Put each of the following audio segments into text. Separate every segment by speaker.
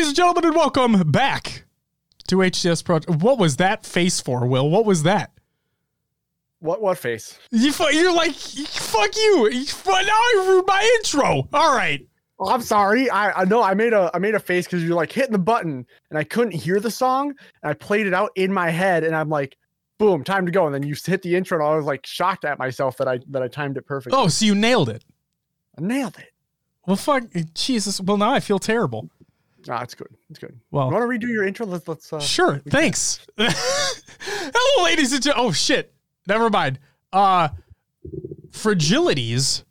Speaker 1: Ladies and gentlemen, and welcome back to HCS Pro. What was that face for, Will? What was that?
Speaker 2: What what face?
Speaker 1: You fu- you're like fuck you. You fu- Now I ruined my intro. All right.
Speaker 2: Oh, I'm sorry. I I know I made a I made a face because you're like hitting the button and I couldn't hear the song and I played it out in my head and I'm like, boom, time to go. And then you hit the intro and I was like shocked at myself that I that I timed it perfectly.
Speaker 1: Oh, so you nailed it.
Speaker 2: I nailed it.
Speaker 1: Well, fuck, Jesus. Well, now I feel terrible.
Speaker 2: Ah, it's good. It's good.
Speaker 1: Well,
Speaker 2: you want to redo your intro? Let's let's. Uh,
Speaker 1: Sure. Thanks. Hello, ladies and gentlemen. Oh shit. Never mind. Uh fragilities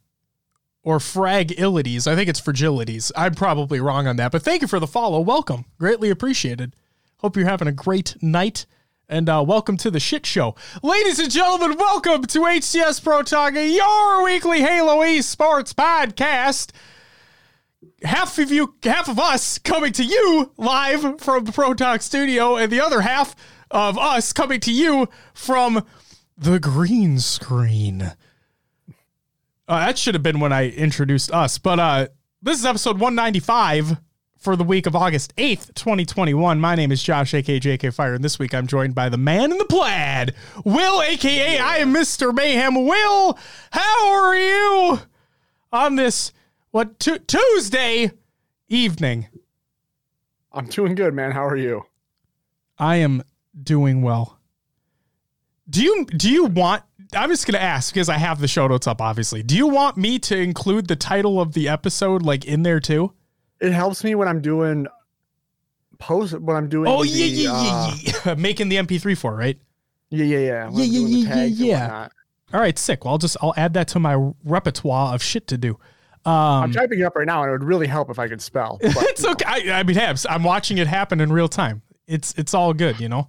Speaker 1: or fragilities. I think it's fragilities. I'm probably wrong on that, but thank you for the follow. Welcome. Greatly appreciated. Hope you're having a great night. And uh, welcome to the shit show. Ladies and gentlemen, welcome to HCS Pro Talk, your weekly Halo esports podcast half of you, half of us coming to you live from the Pro Talk studio, and the other half of us coming to you from the green screen. Uh, that should have been when I introduced us, but uh, this is episode 195 for the week of August 8th, 2021. My name is Josh, aka JK Fire, and this week I'm joined by the man in the plaid, Will, aka I am Mr. Mayhem. Will, how are you on this? What t- Tuesday evening.
Speaker 2: I'm doing good, man. How are you?
Speaker 1: I am doing well. Do you do you want I'm just gonna ask because I have the show notes up obviously. Do you want me to include the title of the episode like in there too?
Speaker 2: It helps me when I'm doing post when I'm doing.
Speaker 1: Oh
Speaker 2: the,
Speaker 1: yeah, yeah,
Speaker 2: uh,
Speaker 1: yeah, yeah. Making the MP3 for, right?
Speaker 2: yeah, yeah, yeah. when
Speaker 1: Yeah,
Speaker 2: I'm
Speaker 1: yeah,
Speaker 2: doing
Speaker 1: yeah, yeah. All right, sick. Well I'll just I'll add that to my repertoire of shit to do.
Speaker 2: I'm
Speaker 1: Um
Speaker 2: typing it up right now, and it would really help if I could spell. But
Speaker 1: it's okay. I, I mean, hey, I'm watching it happen in real time. It's it's all good, you know.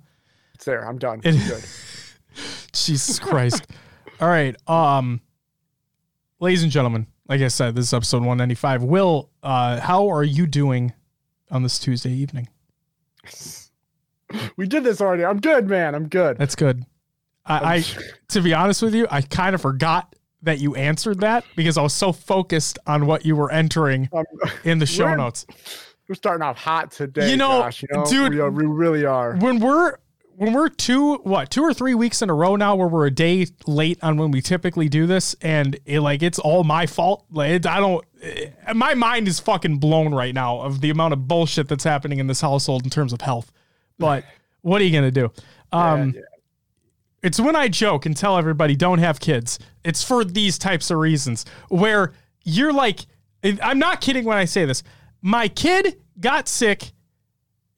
Speaker 2: it's there. I'm done.
Speaker 1: It-
Speaker 2: It's good.
Speaker 1: Jesus Christ. All right. Um ladies and gentlemen, like I said, this is episode 195. Will, uh, how are you doing on this Tuesday evening?
Speaker 2: We did this already. I'm good, man. I'm good.
Speaker 1: That's good. I, I to be honest with you, I kind of forgot that you answered that because I was so focused on what you were entering
Speaker 2: Um,
Speaker 1: in the show notes.
Speaker 2: we're starting off hot today.
Speaker 1: You know,
Speaker 2: Josh, you know,
Speaker 1: dude-
Speaker 2: we, are, we really are.
Speaker 1: When we're when we're two what two or three weeks in a row now where we're a day late on when we typically do this and it like it's all my fault like it, i don't eh, my mind is fucking blown right now of the amount of bullshit that's happening in this household in terms of health but what are you gonna do um
Speaker 2: yeah.
Speaker 1: It's when I joke and tell everybody don't have kids. It's for these types of reasons where you're like, I'm not kidding when I say this. My kid got sick.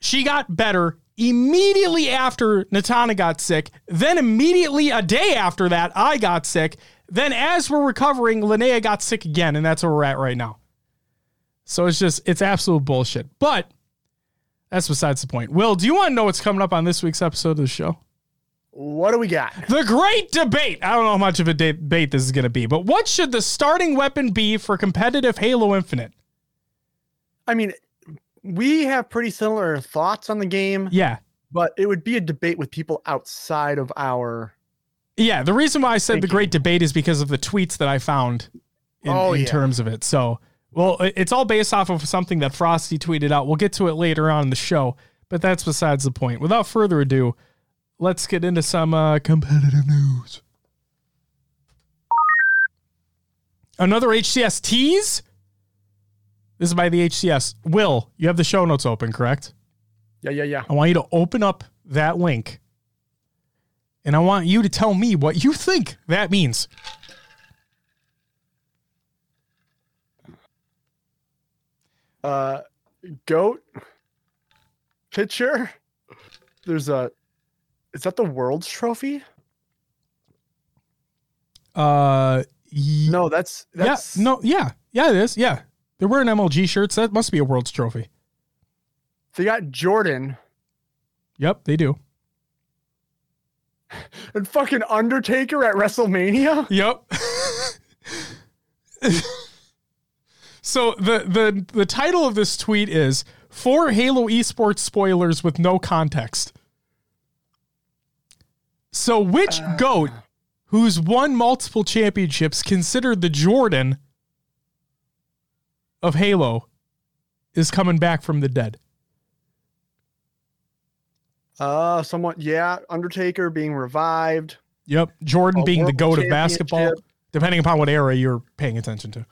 Speaker 1: She got better immediately after Natana got sick. Then immediately a day after that, I got sick. Then as we're recovering, Linnea got sick again, and that's where we're at right now. So it's just it's absolute bullshit. But that's besides the point. Will, do you want to know what's coming up on this week's episode of the show?
Speaker 2: What do we got?
Speaker 1: The great debate. I don't know how much of a debate this is going to be, but what should the starting weapon be for competitive Halo Infinite?
Speaker 2: I mean, we have pretty similar thoughts on the game,
Speaker 1: Yeah.
Speaker 2: but it would be a debate with people outside of our.
Speaker 1: Yeah. The reason why I said
Speaker 2: Thank
Speaker 1: the great debate is because of the tweets that I found in,
Speaker 2: Oh,
Speaker 1: in
Speaker 2: yeah.
Speaker 1: terms of it. So, well, it's all based off of something that Frosty tweeted out. We'll get to it later on in the show, but that's besides the point. Without further ado, let's get into some uh, competitive news. Another HCS tease? This is by the HCS. Will, you have the show notes open, correct?
Speaker 2: Yeah, yeah, yeah.
Speaker 1: I want you to open up that link and I want you to tell me what you think that means.
Speaker 2: Uh, goat picture. There's a. Is that the world's trophy?
Speaker 1: Uh, y-
Speaker 2: No, that's that's
Speaker 1: yeah, no, yeah, yeah, it is. Yeah, they're wearing MLG shirts. That must be a World's Trophy.
Speaker 2: They got Jordan
Speaker 1: Yep, they do.
Speaker 2: and fucking Undertaker at WrestleMania.
Speaker 1: Yep. so the the the title of this tweet is four Halo esports spoilers with no context. So which goat who's won multiple championships considered the Jordan of Halo is coming back from the dead?
Speaker 2: Uh, somewhat. Yeah, Undertaker being revived.
Speaker 1: Yep. Jordan being the goat of basketball, depending upon what era you're paying attention to.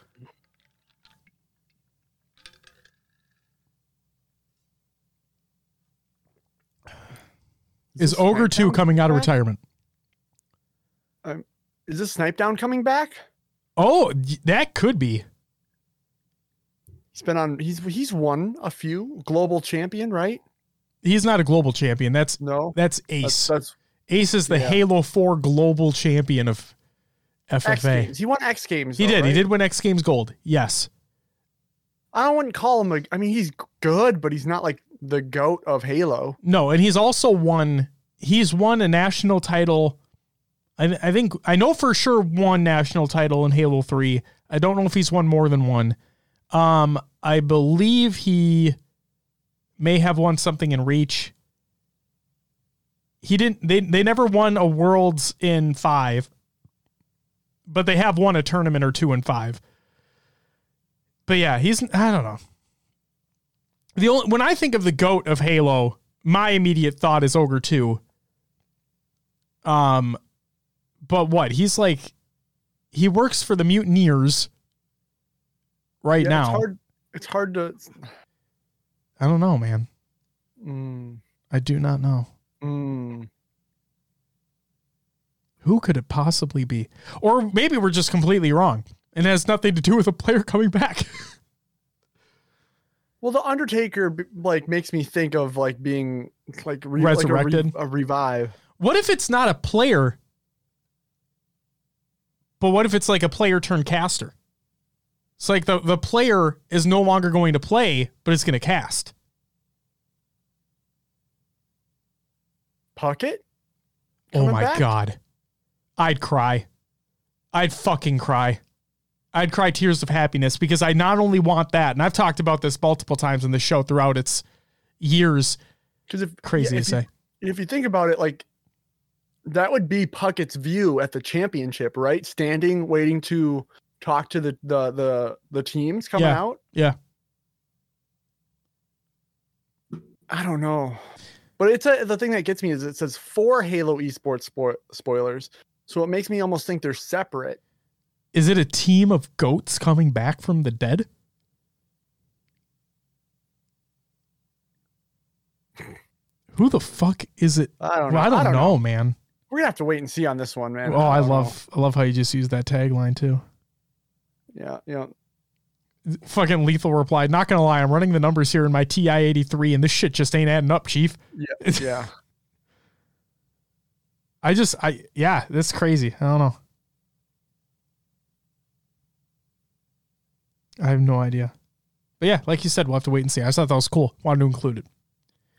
Speaker 1: Is
Speaker 2: this
Speaker 1: Ogre 2
Speaker 2: SmackDown
Speaker 1: coming out of retirement?
Speaker 2: Um, is this Snipedown coming back?
Speaker 1: Oh, that could be.
Speaker 2: He's been on. He's he's won a few global champion, right?
Speaker 1: He's not a global champion. That's
Speaker 2: No,
Speaker 1: that's
Speaker 2: that's,
Speaker 1: Ace.
Speaker 2: that's
Speaker 1: Ace is the
Speaker 2: yeah.
Speaker 1: Halo 4 global champion of FFA.
Speaker 2: He won X Games.
Speaker 1: He
Speaker 2: though,
Speaker 1: did. He did win X Games gold. Yes.
Speaker 2: I wouldn't call him a. I mean, he's good, but he's not like the goat of Halo.
Speaker 1: No, and he's also won. He's won a national title. I, I think I know for sure one national title in Halo Three. I don't know if he's won more than one. Um, I believe he may have won something in Reach. He didn't. They they never won a Worlds in five, but they have won a tournament or two in five. But yeah, he's. I don't know. The only when I think of the goat of Halo, my immediate thought is Ogre 2. Um but what? He's like he works for the mutineers right
Speaker 2: Yeah,
Speaker 1: now.
Speaker 2: it's hard. It's hard to.
Speaker 1: I don't know, man.
Speaker 2: Mm,
Speaker 1: I do not know.
Speaker 2: mm.
Speaker 1: Who could it possibly be? Or maybe we're just completely wrong. And it has nothing to do with a player coming back.
Speaker 2: Well, the Undertaker like makes me think of like being like, re- like a, re-
Speaker 1: Resurrected?
Speaker 2: a revive.
Speaker 1: what if it's not a player? But what if it's like a player turned caster? It's like the, the player is no longer going to play, but it's going to cast.
Speaker 2: Puckett.
Speaker 1: Oh my
Speaker 2: back?
Speaker 1: god. I'd cry. I'd fucking cry. I'd cry tears of happiness because I not only want that, and I've talked about this multiple times in the show throughout its years.
Speaker 2: Because if
Speaker 1: Crazy
Speaker 2: yeah,
Speaker 1: to
Speaker 2: if
Speaker 1: say.
Speaker 2: You, if you think about it, like that would be Puckett's view at the championship, right? Standing, waiting to talk to the the the the teams coming
Speaker 1: Yeah.
Speaker 2: out.
Speaker 1: Yeah.
Speaker 2: I don't know, but it's a, the thing that gets me is it says four Halo esports spo- spoilers, so it makes me almost think they're separate.
Speaker 1: Is it a team of goats coming back from the dead? Who the fuck is it?
Speaker 2: I don't
Speaker 1: Well,
Speaker 2: know.
Speaker 1: I don't, know, man.
Speaker 2: We're gonna have to wait and see on this one, man.
Speaker 1: Oh, I
Speaker 2: don't know.
Speaker 1: love I love how you just used that tagline too.
Speaker 2: Yeah, yeah.
Speaker 1: Fucking lethal replied, not gonna lie, I'm running the numbers here in my TI 83 and this shit just ain't adding up, chief.
Speaker 2: Yeah, yeah.
Speaker 1: I just I yeah, that's crazy. I don't know. I have no idea. But yeah, like you said, we'll have to wait and see. I just thought that was cool. Wanted to include it.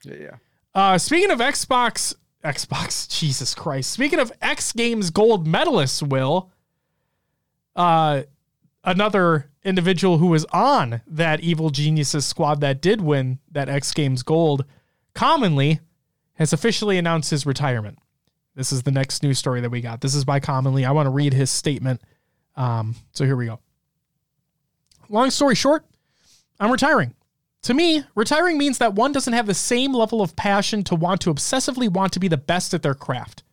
Speaker 2: Yeah, yeah.
Speaker 1: Uh speaking of Xbox Xbox, Jesus Christ. Speaking of X Games gold medalists, Will, uh another individual who was on that Evil Geniuses squad that did win that X Games gold commonly has officially announced his retirement. This is the next news story that we got. This is by Commonly. I want to read his statement. Um, so here we go. Long story short, I'm retiring. To me, retiring means that one doesn't have the same level of passion to want to obsessively want to be the best at their craft.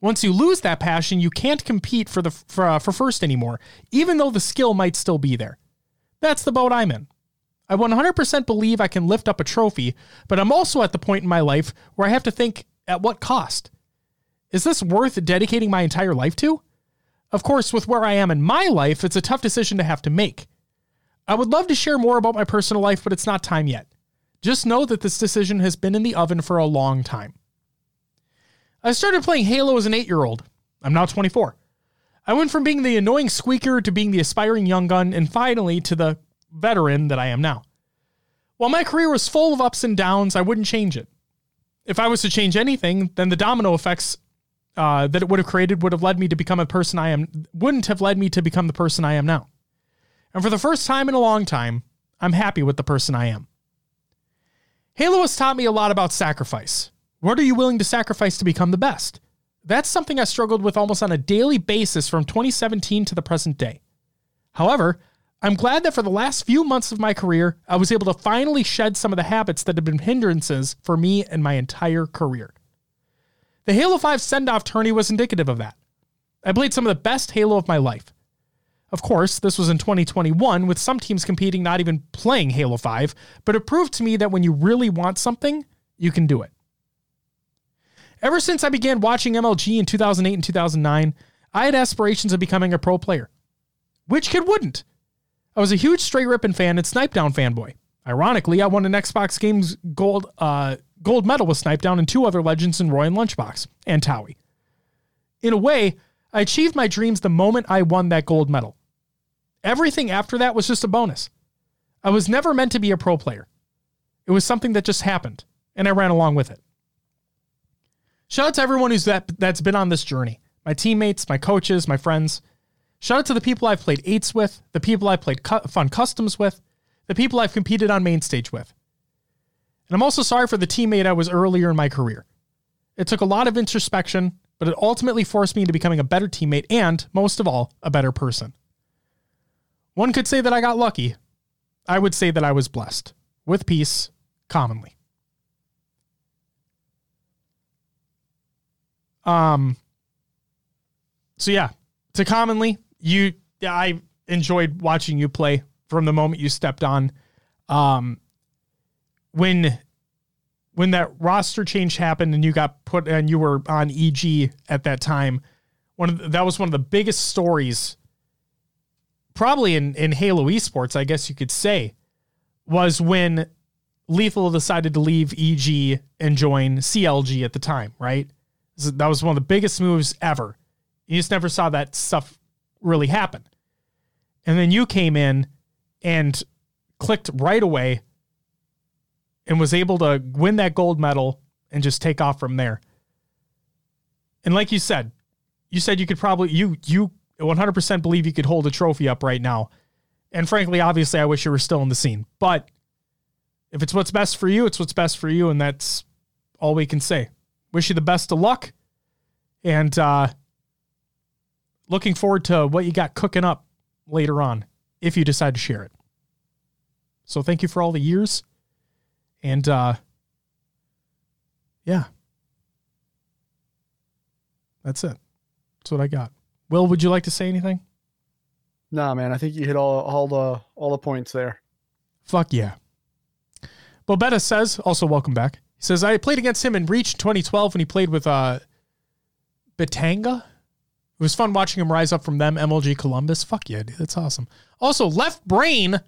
Speaker 1: Once you lose that passion, you can't compete for the for, uh, for first anymore, even though the skill might still be there. That's the boat I'm in. I 100% believe I can lift up a trophy, but I'm also at the point in my life where I have to think at what cost? Is this worth dedicating my entire life to? Of course, with where I am in my life, it's a tough decision to have to make. I would love to share more about my personal life, but it's not time yet. Just know that this decision has been in the oven for a long time. I started playing Halo as an eight year old. I'm now 24. I went from being the annoying squeaker to being the aspiring young gun, and finally to the veteran that I am now. While my career was full of ups and downs, I wouldn't change it. If I was to change anything, then the domino effects uh, that it would have created would have led me to become a person I am, wouldn't have led me to become the person I am now. And for the first time in a long time, I'm happy with the person I am. Halo has taught me a lot about sacrifice. What are you willing to sacrifice to become the best? That's something I struggled with almost on a daily basis from 2017 to the present day. However, I'm glad that for the last few months of my career, I was able to finally shed some of the habits that have been hindrances for me and my entire career. The Halo 5 send off tourney was indicative of that. I played some of the best Halo of my life. Of course, this was in 2021 with some teams competing not even playing Halo 5, but it proved to me that when you really want something, you can do it. Ever since I began watching MLG in 2008 and 2009, I had aspirations of becoming a pro player. Which kid wouldn't? I was a huge Str8 Rippin fan and Snipedown fanboy. Ironically, I won an Xbox Games gold uh, gold medal with Snipedown and two other legends in Roy and Lunchbox and Towie. In a way, I achieved my dreams the moment I won that gold medal. Everything after that was just a bonus. I was never meant to be a pro player. It was something that just happened, and I ran along with it. Shout out to everyone who's that that's been on this journey. My teammates, my coaches, my friends. Shout out to the people I've played eights with, the people I've played cu- fun customs with, the people I've competed on main stage with. And I'm also sorry for the teammate I was earlier in my career. It took a lot of introspection, but it ultimately forced me into becoming a better teammate and, most of all, a better person. One could say that I got lucky. I would say that I was blessed with peace commonly. Um so yeah, to commonly you I enjoyed watching you play from the moment you stepped on. Um when when that roster change happened and you got put and you were on EG at that time, one of the, that was one of the biggest stories probably in in Halo esports, I guess you could say, was when Lethal decided to leave EG and join CLG at the time, right? That was one of the biggest moves ever. You just never saw that stuff really happen. And then you came in and clicked right away and was able to win that gold medal and just take off from there. And like you said, you said you could probably you you 100% believe you could hold a trophy up right now. And frankly, obviously I wish you were still in the scene. But if it's what's best for you, it's what's best for you and that's all we can say. Wish you the best of luck and uh looking forward to what you got cooking up later on if you decide to share it. So thank you for all the years and uh, yeah, that's it. That's what I got. Will, would you like to say anything?
Speaker 2: Nah, man, I think you hit all all the all the points there.
Speaker 1: Fuck yeah. Bobetta says, also welcome back. He says, I played against him in Reach 2012 when he played with uh Batanga. It was fun watching him rise up from them, MLG Columbus. Fuck yeah, dude. That's awesome. Also, Left Brain,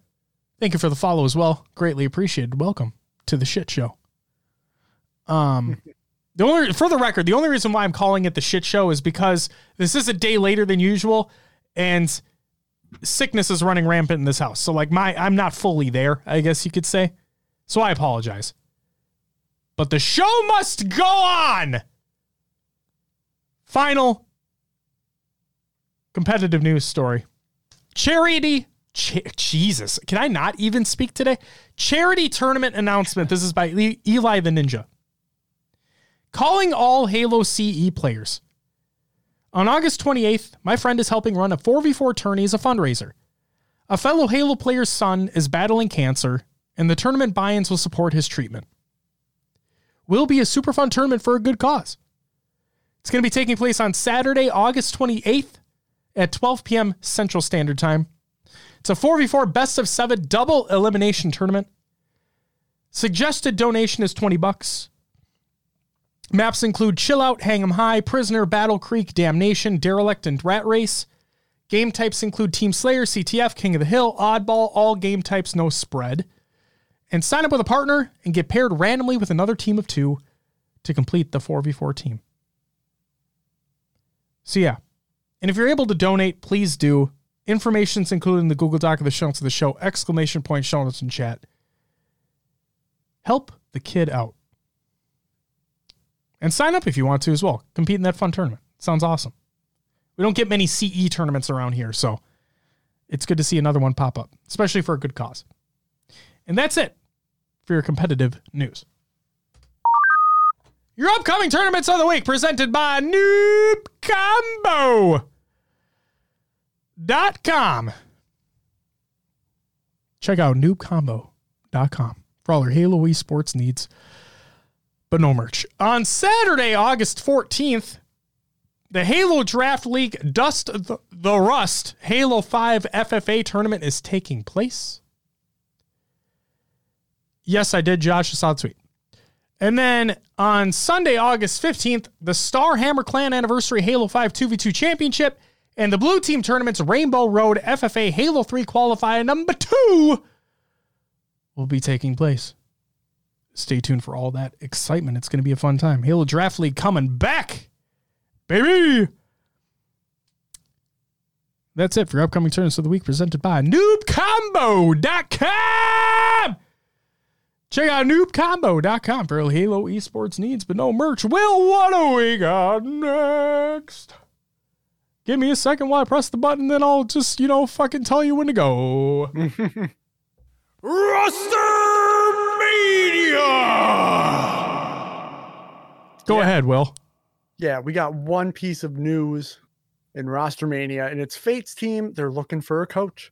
Speaker 1: thank you for the follow as well. Greatly appreciated. Welcome to the shit show. Um, the only for the record, the only reason why I'm calling it the shit show is because this is a day later than usual, and sickness is running rampant in this house. So like my, I'm not fully there, I guess you could say. So I apologize. But the show must go on. Final competitive news story. Charity Jesus, can I not even speak today? Charity tournament announcement. This is by Eli the Ninja. Calling all Halo CE players. On August 28th, my friend is helping run a 4v4 tourney as a fundraiser. A fellow Halo player's son is battling cancer, and the tournament buy ins will support his treatment. Will be a super fun tournament for a good cause. It's going to be taking place on Saturday, August 28th at 12 p.m. Central Standard Time. It's a 4v4 best of 7 double elimination tournament. Suggested donation is 20 bucks. Maps include Chill Out, Hang 'em High, Prisoner, Battle Creek, Damnation, Derelict, and Rat Race. Game types include Team Slayer, CTF, King of the Hill, Oddball, all game types, no spread. And sign up with a partner and get paired randomly with another team of two to complete the 4v4 team. So, yeah. And if you're able to donate, please do. Information's included in the Google Doc of the show notes of the show, exclamation point show notes in chat. Help the kid out. And sign up if you want to as well. Compete in that fun tournament. Sounds awesome. We don't get many CE tournaments around here, so it's good to see another one pop up, especially for a good cause. And that's it for your competitive news. Your upcoming tournaments of the week presented by Noob Combo. Dot com. check out noobcombo.com for all your Halo esports needs, but no merch. On Saturday, August 14th, the Halo Draft League Dust the, Rust Halo 5 FFA tournament is taking place. Yes, I did, Josh. I saw the. And then on Sunday, August 15th, the Star Hammer Clan Anniversary Halo 5 2v2 Championship and the Blue Team Tournament's Rainbow Road FFA Halo 3 Qualifier number two will be taking place. Stay tuned for all that excitement. It's going to be a fun time. Halo Draft League coming back, baby. That's it for upcoming tournaments of the week presented by noobcombo.com. Check out noobcombo.com for all Halo esports needs, but no merch. Will, what do we got next? Give me a second while I press the button, then I'll just, you know, fucking tell you when to go. Roster Media! Go ahead, Will.
Speaker 2: Yeah, we got one piece of news in Roster Mania, and it's Fate's team. They're looking for a coach.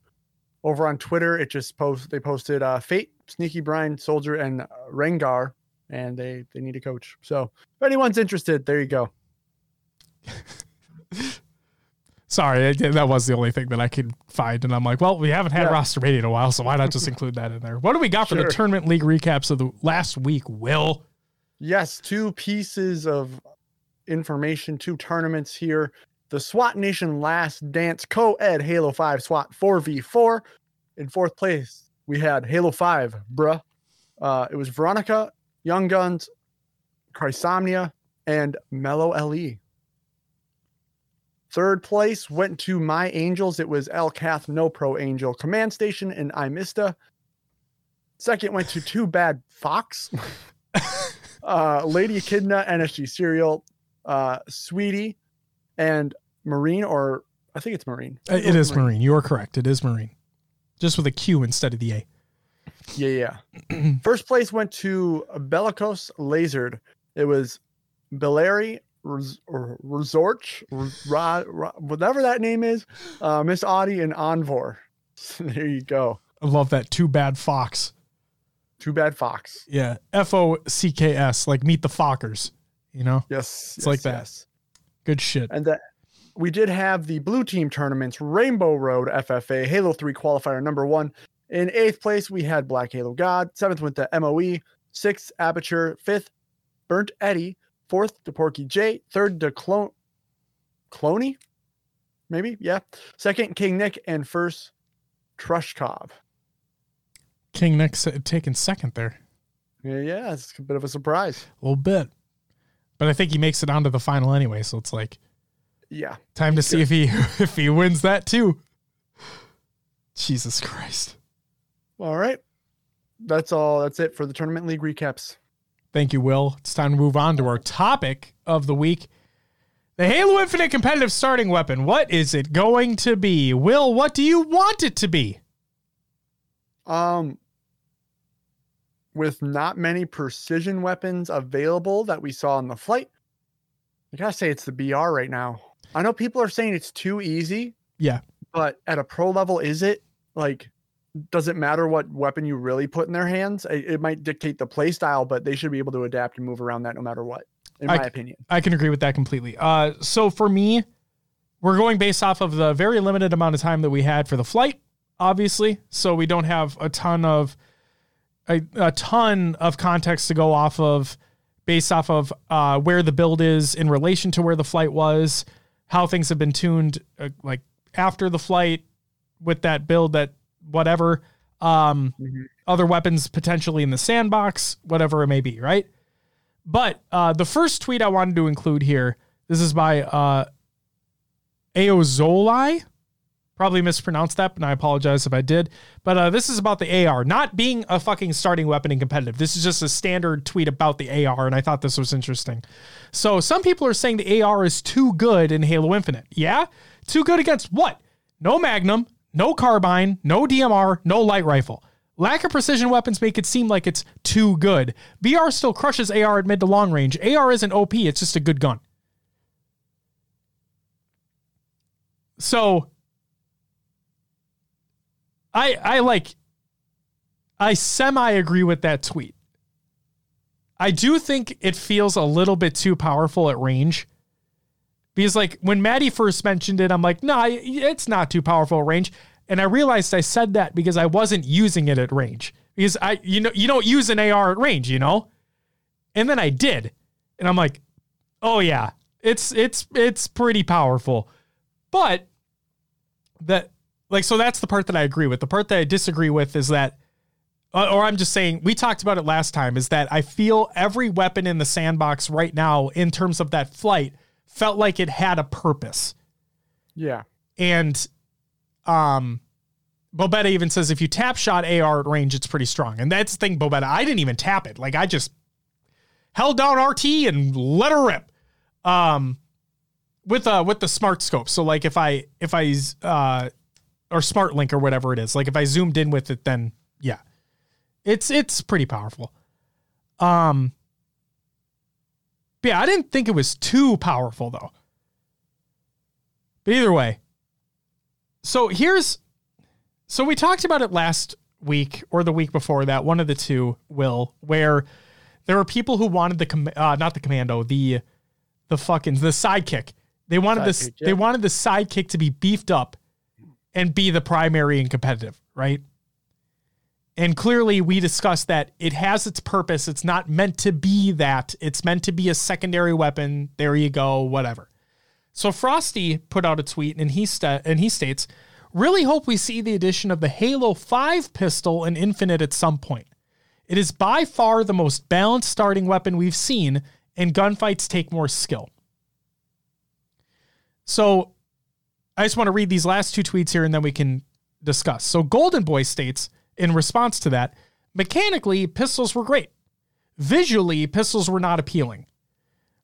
Speaker 2: Over on Twitter, it just post they posted uh, Fate, Sneaky Brian, Soldier, and uh, Rengar, and they they need a coach. So if anyone's interested, there you go.
Speaker 1: Sorry, that was the only thing that I could find, and I'm like, well, we haven't had yeah. roster media in a while, so why not just include that in there? What do we got for the tournament league recaps of the last week? Will?
Speaker 2: Yes, two pieces of information, two tournaments here. The SWAT Nation Last Dance Co-Ed Halo 5 SWAT 4v4. In fourth place, we had Halo 5, bruh. Uh, it was Veronica, Young Guns, Chrysomnia, and Mellow LE. Third place went to My Angels. It was El Cath No Pro Angel Command Station and Imista. Second went to Too Bad Fox. uh, Lady Echidna, NSG Serial, uh, Sweetie, and Marine, or I think it's Marine.
Speaker 1: It is Marine. Marine. You are correct. It is Marine. Just with a Q instead of the A.
Speaker 2: Yeah, yeah. First place went to Bellicose Lasered. It was Bellary Res- Resort, whatever that name is, uh, Miss Audie and Envor. there you go.
Speaker 1: I love that. Too bad Fox.
Speaker 2: Too bad Fox.
Speaker 1: Yeah. F O C K S, like meet the Fockers, you know?
Speaker 2: Yes.
Speaker 1: It's yes, like that. Yes. Good shit.
Speaker 2: And that we did have the blue team tournaments Rainbow Road FFA Halo 3 qualifier number one. In eighth place, we had Black Halo God. Seventh went to MOE. Sixth, Aperture. Fifth, Burnt Eddie fourth to Porky J, third to Clone Cloney, maybe, yeah. Second, King Nick, and first, Trushkov.
Speaker 1: King Nick's taking second there.
Speaker 2: Yeah, yeah, it's a bit of a surprise.
Speaker 1: A little bit. But I think he makes it onto the final anyway, so it's like
Speaker 2: Yeah.
Speaker 1: Time to see if he if he wins that too. Jesus Christ.
Speaker 2: All right. That's all. That's it for the tournament league recaps.
Speaker 1: Thank you, Will. It's time to move on to our topic of the week. The Halo Infinite competitive starting weapon. What is it going to be? Will, what do you want it to be?
Speaker 2: Um with not many precision weapons available that we saw in the flight, I gotta say it's the BR right now. I know people are saying it's too easy.
Speaker 1: Yeah.
Speaker 2: But at a pro level, is it like doesn't matter what weapon you really put in their hands. It, it might dictate the play style, but they should be able to adapt and move around that no matter what, in I, my opinion.
Speaker 1: I can agree with that completely. Uh, so for me, we're going based off of the very limited amount of time that we had for the flight, obviously. So we don't have a ton of a, a ton of context to go off of based off of uh, where the build is in relation to where the flight was, how things have been tuned uh, like after the flight with that build that whatever um, mm-hmm. other weapons potentially in the sandbox, whatever it may be, right? But uh, the first tweet I wanted to include here, this is by uh, Aozoli. Probably mispronounced that, but I apologize if I did. But uh, this is about the AR not being a fucking starting weapon in competitive. This is just a standard tweet about the AR, and I thought this was interesting. So some people are saying the AR is too good in Halo Infinite. Yeah, too good against what? No Magnum, no carbine, no DMR, no light rifle. Lack of precision weapons make it seem like it's too good. BR still crushes AR at mid to long range. AR isn't OP, it's just a good gun. So I I like I semi agree with that tweet. I do think it feels a little bit too powerful at range. Because like when Maddie first mentioned it, I'm like, no, nah, it's not too powerful at range. And I realized I said that because I wasn't using it at range. Because I you know you don't use an AR at range, you know? And then I did. And I'm like, oh yeah, it's it's it's pretty powerful. But that like so that's the part that I agree with. The part that I disagree with is that uh, or I'm just saying we talked about it last time is that I feel every weapon in the sandbox right now in terms of that flight felt like it had a purpose.
Speaker 2: Yeah.
Speaker 1: And um Bobetta even says if you tap shot AR at range, it's pretty strong. And that's the thing, Bobetta. I didn't even tap it. Like I just held down RT and let her rip. Um with uh with the smart scope. So like if I if I uh or smart link or whatever it is, like if I zoomed in with it, then yeah. It's it's pretty powerful. Um yeah, I didn't think it was too powerful though. But either way. So here's so we talked about it last week or the week before that, one of the two, Will, where there were people who wanted the com- uh, not the commando, the the fucking the sidekick. They wanted sidekick, this yeah. they wanted the sidekick to be beefed up and be the primary and competitive, right? And clearly, we discussed that it has its purpose. It's not meant to be that. It's meant to be a secondary weapon. There you go, whatever. So Frosty put out a tweet and he and he states, "Really hope we see the addition of the Halo 5 pistol in Infinite at some point. It is by far the most balanced starting weapon we've seen, and gunfights take more skill." So I just want to read these last two tweets here and then we can discuss. So Golden Boy states, in response to that, mechanically, pistols were great. Visually, pistols were not appealing.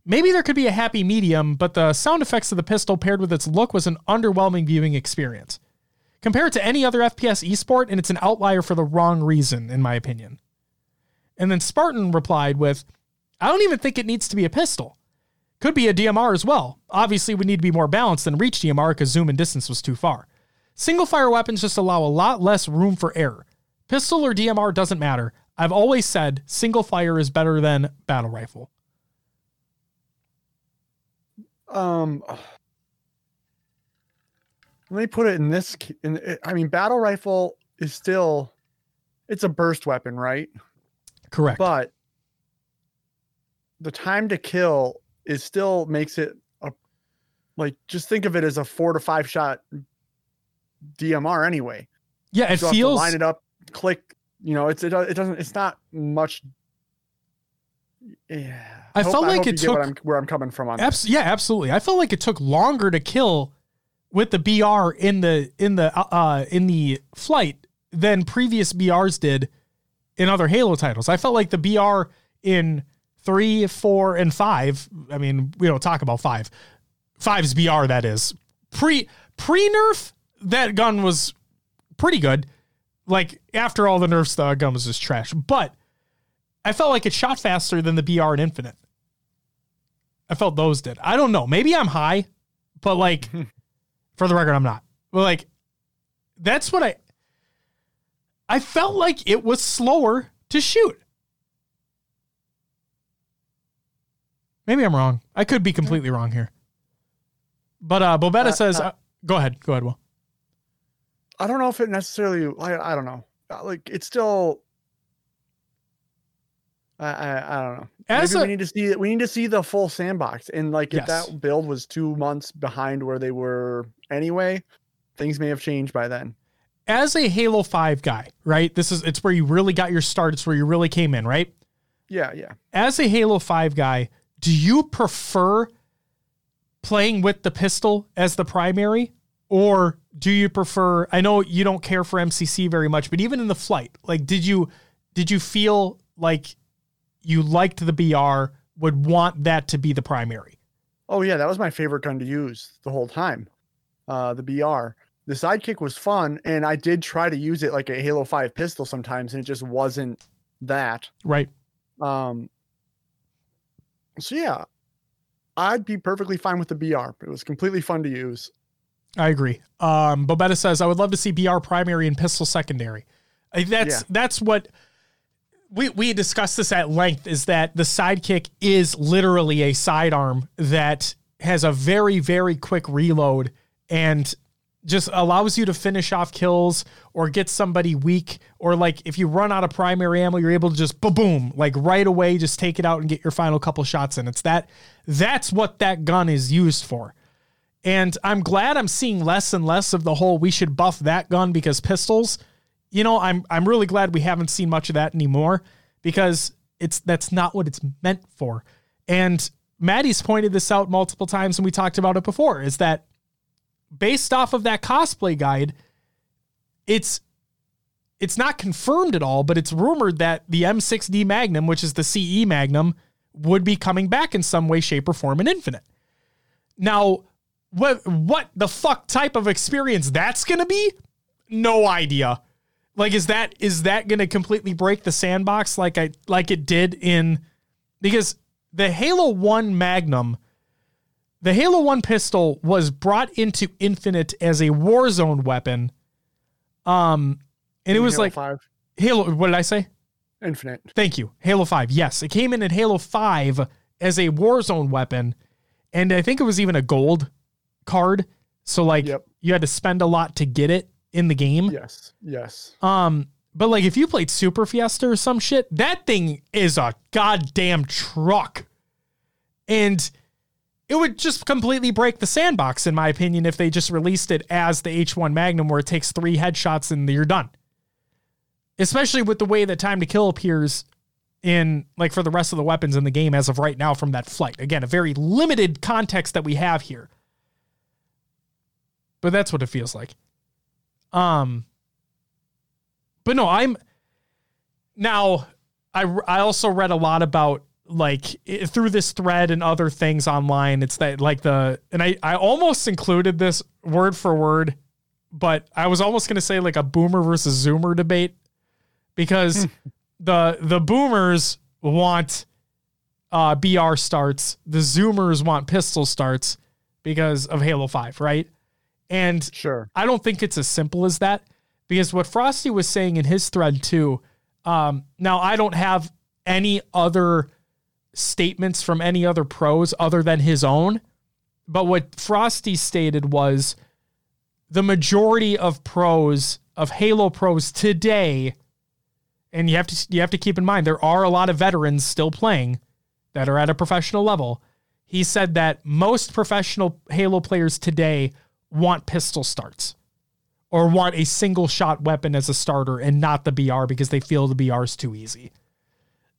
Speaker 1: Maybe there could be a happy medium, but the sound effects of the pistol paired with its look was an underwhelming viewing experience. Compared to any other FPS esport, and it's an outlier for the wrong reason, in my opinion. And then Spartan replied with, I don't even think it needs to be a pistol. Could be a DMR as well. Obviously, we need to be more balanced than reach DMR because zoom and distance was too far. Single fire weapons just allow a lot less room for error. Pistol or DMR doesn't matter. I've always said single fire is better than battle rifle.
Speaker 2: Um, let me put it in this. In, I mean, battle rifle is still, it's a burst weapon, right?
Speaker 1: Correct.
Speaker 2: But the time to kill is still makes it a like just think of it as a four to five shot DMR anyway.
Speaker 1: Yeah, it feels
Speaker 2: line it up click. You know, it's it, it doesn't. It's not much. Yeah,
Speaker 1: I, I hope, felt like it took
Speaker 2: I'm, where I'm coming from on.
Speaker 1: Abs- yeah, absolutely. I felt like it took longer to kill with the BR in the in the uh, uh in the flight than previous BRs did in other Halo titles. I felt like the BR in three, four, and five. I mean, we don't talk about five. Five's BR that is pre pre nerf. That gun was pretty good like after all the nerfs, the gun was just trash. But I felt like it shot faster than the BR and Infinite. I felt those did. I don't know. Maybe I'm high, but like for the record, I'm not. But like that's what I I felt like it was slower to shoot. Maybe I'm wrong. I could be completely wrong here. But uh Bobetta uh, says uh, uh, go ahead. Go ahead, Will.
Speaker 2: I don't know if it necessarily. I, I don't know. Uh, like it's still. I, I, I don't know. As Maybe a, we need to see we need to see the full sandbox and like if that build was two months behind where they were anyway, things may have changed by then.
Speaker 1: As a Halo Five guy, right? This is it's where you really got your start. It's where you really came in, right?
Speaker 2: Yeah, yeah.
Speaker 1: As a Halo Five guy, do you prefer playing with the pistol as the primary or do you prefer I know you don't care for MCC very much, but even in the flight, like did you did you feel like you liked the BR, would want that to be the primary?
Speaker 2: Oh yeah, that was my favorite gun to use the whole time. Uh the BR. The sidekick was fun and I did try to use it like a Halo 5 pistol sometimes and it just wasn't that.
Speaker 1: Right.
Speaker 2: Um so yeah, I'd be perfectly fine with the BR. It was completely fun to use.
Speaker 1: I agree. Um, Bobetta says, I would love to see BR primary and pistol secondary. That's
Speaker 2: Yeah.
Speaker 1: that's what we we discussed this at length is that the sidekick is literally a sidearm that has a very very quick reload and just allows you to finish off kills or get somebody weak or like if you run out of primary ammo you're able to just boom boom like right away just take it out and get your final couple shots in it's that that's what that gun is used for and I'm glad I'm seeing less and less of the whole we should buff that gun because pistols. You know, I'm I'm really glad we haven't seen much of that anymore because it's that's not what it's meant for. And Maddie's pointed this out multiple times and we talked about it before is that based off of that cosplay guide, it's it's not confirmed at all, but it's rumored that the M6D Magnum, which is the CE Magnum, would be coming back in some way, shape, or form in Infinite. Now, what what the fuck type of experience that's gonna be? No idea. Like, is that is that gonna completely break the sandbox like I like it did in because the Halo One Magnum, the Halo One pistol was brought into Infinite as a Warzone weapon. Um, and it was
Speaker 2: Halo
Speaker 1: like
Speaker 2: five
Speaker 1: Halo. What did I say?
Speaker 2: infinite.
Speaker 1: Thank you. Halo 5. Yes, it came in at Halo 5 as a Warzone weapon. And I think it was even a gold card. So like
Speaker 2: Yep.
Speaker 1: you had to spend a lot to get it in the game.
Speaker 2: Yes. Yes.
Speaker 1: Um but like if you played Super Fiesta or some shit, that thing is a goddamn truck. And it would just completely break the sandbox in my opinion if they just released it as the H1 Magnum where it takes 3 headshots and you're done especially with the way that time to kill appears in like for the rest of the weapons in the game as of right now from that flight. Again, a very limited context that we have here. But that's what it feels like. Um but no, I'm now I I also read a lot about like i- through this thread and other things online it's that like the and I I almost included this word for word but I was almost going to say like a boomer versus zoomer debate because the the boomers want uh BR starts, the zoomers want pistol starts because of Halo 5, right? And
Speaker 2: Sure.
Speaker 1: I don't think it's as simple as that because what Frosty was saying in his thread too. Um, now I don't have any other statements from any other pros other than his own, but what Frosty stated was the majority of pros of Halo pros today, and you have to you have to keep in mind there are a lot of veterans still playing that are at a professional level. He said that most professional Halo players today want pistol starts or want a single shot weapon as a starter and not the BR because they feel the BR is too easy.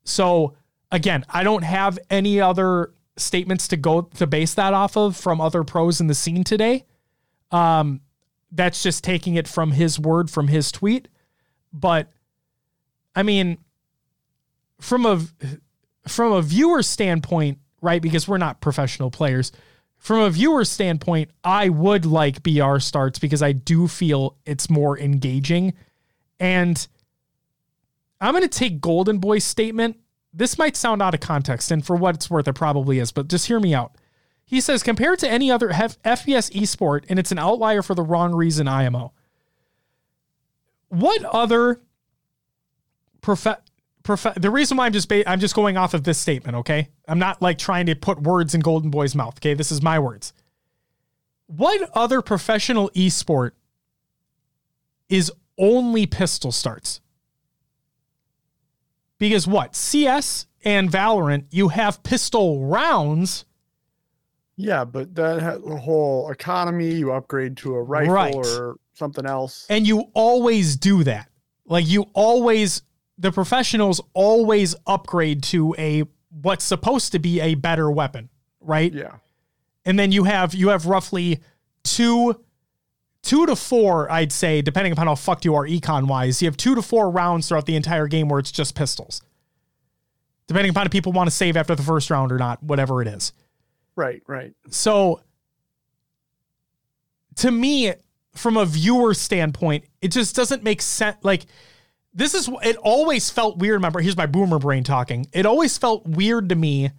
Speaker 1: So again, I don't have any other statements to go to base that off of from other pros in the scene today. Um, that's just taking it from his word from his tweet. But I mean, from a from a viewer standpoint, right? Because we're not professional players. From a viewer standpoint, I would like BR starts because I do feel it's more engaging. And I'm going to take Golden Boy's statement. This might sound out of context, and for what it's worth, it probably is, but just hear me out. He says, compared to any other F- FPS esport, and it's an outlier for the wrong reason, IMO. What other prof- prof- the reason why I'm just ba- I'm just going off of this statement, okay? I'm not like trying to put words in Golden Boy's mouth, okay? This is my words. What other professional esport is only pistol starts? Because what? CS and Valorant, you have pistol rounds.
Speaker 2: Yeah, but that whole economy, you upgrade to a rifle
Speaker 1: Right.
Speaker 2: or something else.
Speaker 1: And you always do that. Like you always the professionals always upgrade to a what's supposed to be a better weapon, right?
Speaker 2: Yeah.
Speaker 1: And then you have you have roughly two two to four, I'd say, depending upon how fucked you are econ wise, you have two to four rounds throughout the entire game where it's just pistols. Depending upon if people want to save after the first round or not, whatever it is.
Speaker 2: Right, right.
Speaker 1: So to me, from a viewer standpoint, it just doesn't make sense. Like this is it always felt weird. Remember, here's my boomer brain talking. It always felt weird to me.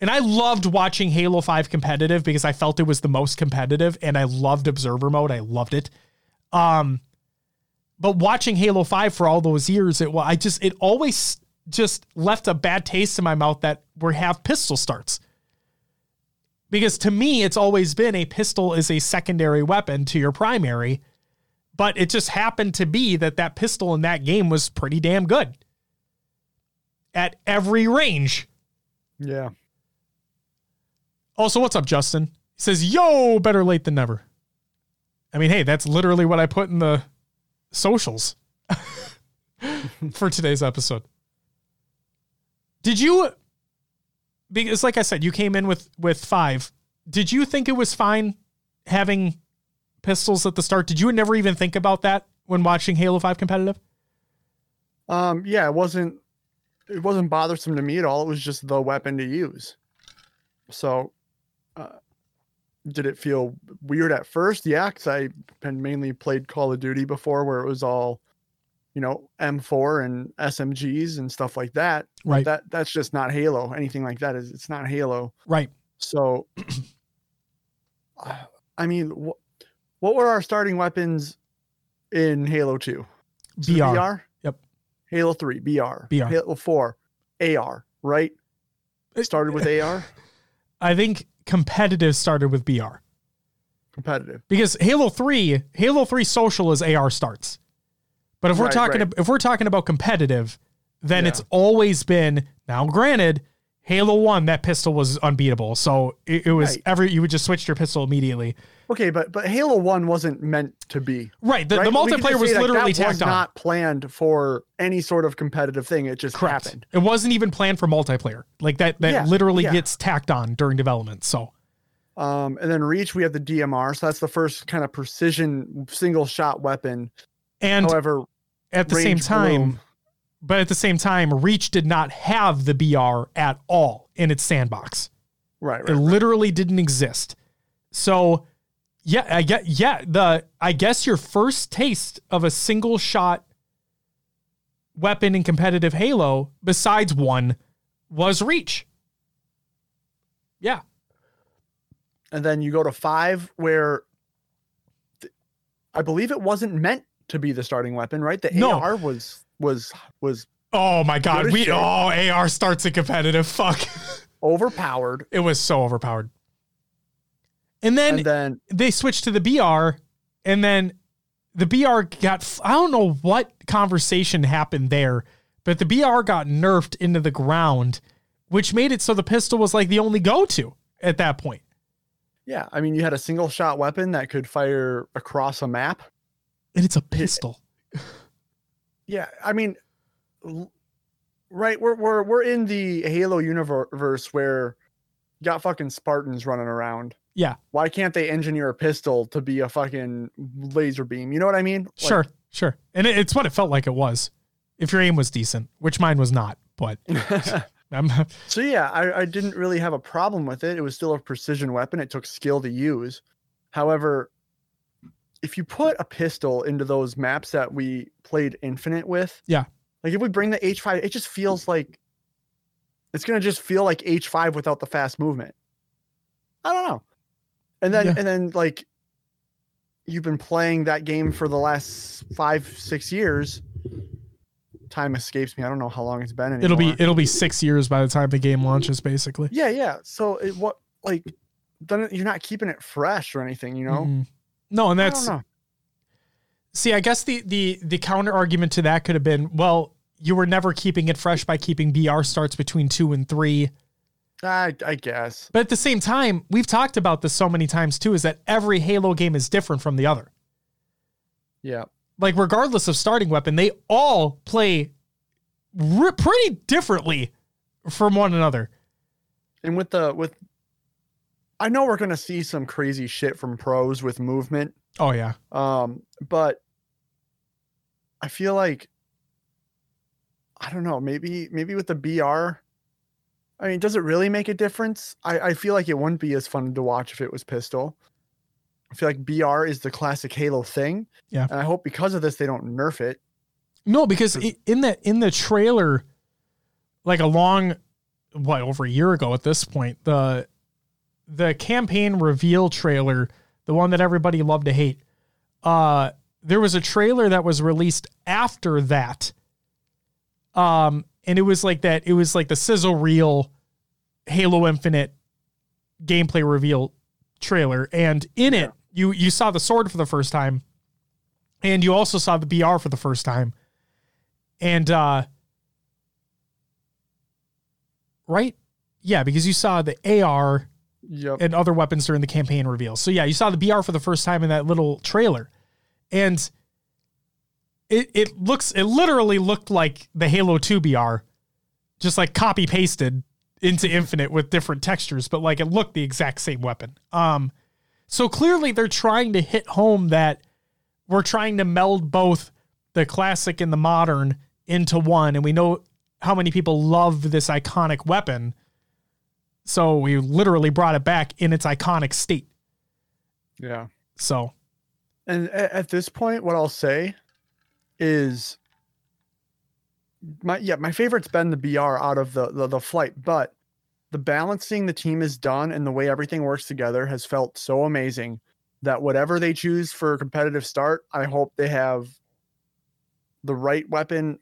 Speaker 1: And I loved watching Halo 5 competitive because I felt it was the most competitive and I loved observer mode. I loved it. Um But watching Halo 5 for all those years, it I just it always just left a bad taste in my mouth that we have pistol starts. Because to me, it's always been a pistol is a secondary weapon to your primary, but it just happened to be that that pistol in that game was pretty damn good at every range.
Speaker 2: Yeah.
Speaker 1: Also, what's up, Justin? He says, Yo, better late than never. I mean, hey, that's literally what I put in the socials for today's episode. Did you because like I said, you came in with with five. Did you think it was fine having pistols at the start? Did you never even think about that when watching Halo 5 competitive?
Speaker 2: Um, yeah, it wasn't it wasn't bothersome to me at all. It was just the weapon to use. So, uh, did it feel weird at first? Yeah, because I had mainly played Call of Duty before, where it was all, you know, M4 and SMGs and stuff like that.
Speaker 1: Right.
Speaker 2: That that's just not Halo. Anything like that is it's not Halo.
Speaker 1: Right.
Speaker 2: So, I mean, what what were our starting weapons in Halo Two?
Speaker 1: BR.
Speaker 2: BR.
Speaker 1: Yep.
Speaker 2: Halo Three BR.
Speaker 1: BR.
Speaker 2: Halo Four AR. Right. It started with AR.
Speaker 1: I think competitive started with BR
Speaker 2: Competitive.
Speaker 1: because Halo 3, Halo 3 social is AR starts. But if we're
Speaker 2: Right,
Speaker 1: talking
Speaker 2: right.
Speaker 1: if we're talking about competitive, then
Speaker 2: Yeah.
Speaker 1: it's always been now granted Halo 1 that pistol was unbeatable. So it, it was
Speaker 2: Right.
Speaker 1: every you would just switch your pistol immediately.
Speaker 2: Okay, but but Halo One wasn't meant to be.
Speaker 1: Right. The,
Speaker 2: right?
Speaker 1: the multiplayer was literally
Speaker 2: that was
Speaker 1: tacked on.
Speaker 2: not planned for any sort of competitive thing. It just
Speaker 1: Correct.
Speaker 2: happened.
Speaker 1: It wasn't even planned for multiplayer. Like that that
Speaker 2: Yeah,
Speaker 1: literally
Speaker 2: yeah.
Speaker 1: gets tacked on during development. So
Speaker 2: Um, and then Reach, we have the DMR, so that's the first kind of precision single shot weapon.
Speaker 1: and
Speaker 2: However,
Speaker 1: at the same time,
Speaker 2: bloom-
Speaker 1: but at the same time, Reach did not have the BR at all in its sandbox.
Speaker 2: right, right,
Speaker 1: It
Speaker 2: right.
Speaker 1: literally didn't exist. So yeah, I get yeah, the I guess your first taste of a single shot weapon in competitive Halo, besides one, was Reach. Yeah.
Speaker 2: and then you go to five, where th- I believe it wasn't meant to be the starting weapon, right? The
Speaker 1: No.
Speaker 2: AR was was was
Speaker 1: Oh my god, we
Speaker 2: shit.
Speaker 1: oh AR starts in competitive. Fuck.
Speaker 2: overpowered,
Speaker 1: It was so overpowered. And then,
Speaker 2: and then
Speaker 1: they switched to the BR, and then the BR got, I don't know what conversation happened there, but the BR got nerfed into the ground, which made it so the pistol was like the only go to at that point.
Speaker 2: yeah, I mean, you had a single shot weapon that could fire across a map.
Speaker 1: And it's a pistol.
Speaker 2: Yeah, I mean, right? We're we're we're in the Halo universe where you got fucking Spartans running around.
Speaker 1: Yeah.
Speaker 2: Why can't they engineer a pistol to be a fucking laser beam? You know what I mean? Like,
Speaker 1: sure, sure. And it, it's what it felt like it was. If your aim was decent, which mine was not, but I'm
Speaker 2: so yeah, I, I didn't really have a problem with it. It was still a precision weapon. It took skill to use. However, if you put a pistol into those maps that we played Infinite with,
Speaker 1: Yeah.
Speaker 2: like if we bring the H5, it just feels like it's gonna just feel like H5 without the fast movement. I don't know. And then
Speaker 1: Yeah.
Speaker 2: and then like you've been playing that game for the last five, six years. Time escapes me. I don't know how long it's been anymore.
Speaker 1: it'll be it'll be six years by the time the game launches, basically.
Speaker 2: Yeah, yeah. So it what like then you're not keeping it fresh or anything, you know?
Speaker 1: Mhm. No, and that's
Speaker 2: don't.
Speaker 1: See, I guess the the the counter argument to that could have been, well, you were never keeping it fresh by keeping BR starts between two and three.
Speaker 2: I I guess.
Speaker 1: But at the same time, we've talked about this so many times too, is that every Halo game is different from the other.
Speaker 2: Yeah.
Speaker 1: Like regardless of starting weapon, they all play re- pretty differently from one another.
Speaker 2: And with the with I know we're gonna see some crazy shit from pros with movement.
Speaker 1: Oh yeah,
Speaker 2: Um, but I feel like I don't know, maybe maybe with the BR. I mean, does it really make a difference? I, I feel like it wouldn't be as fun to watch if it was pistol. I feel like BR is the classic Halo thing.
Speaker 1: Yeah.
Speaker 2: And I hope because of this they don't nerf it.
Speaker 1: no, because in the in the trailer, like a long, what over a year ago at this point, the the campaign reveal trailer, the one that everybody loved to hate, uh, there was a trailer that was released after that. Um, and it was like that. It was like the sizzle reel Halo Infinite gameplay reveal trailer, and in it, you you saw the sword for the first time, and you also saw the BR for the first time, and uh, right, yeah, because you saw the AR
Speaker 2: Yep.
Speaker 1: and other weapons during the campaign reveal. So yeah, you saw the BR for the first time in that little trailer. And it it looks it literally looked like the Halo 2 BR just like copy pasted into Infinite with different textures, but like it looked the exact same weapon. Um so clearly they're trying to hit home that we're trying to meld both the classic and the modern into one and we know how many people love this iconic weapon. So we literally brought it back in its iconic state.
Speaker 2: yeah.
Speaker 1: So
Speaker 2: And at this point, what I'll say is my yeah, my favorite's been the BR out of the, the the flight, but the balancing the team has done and the way everything works together has felt so amazing that whatever they choose for a competitive start, I hope they have the right weapon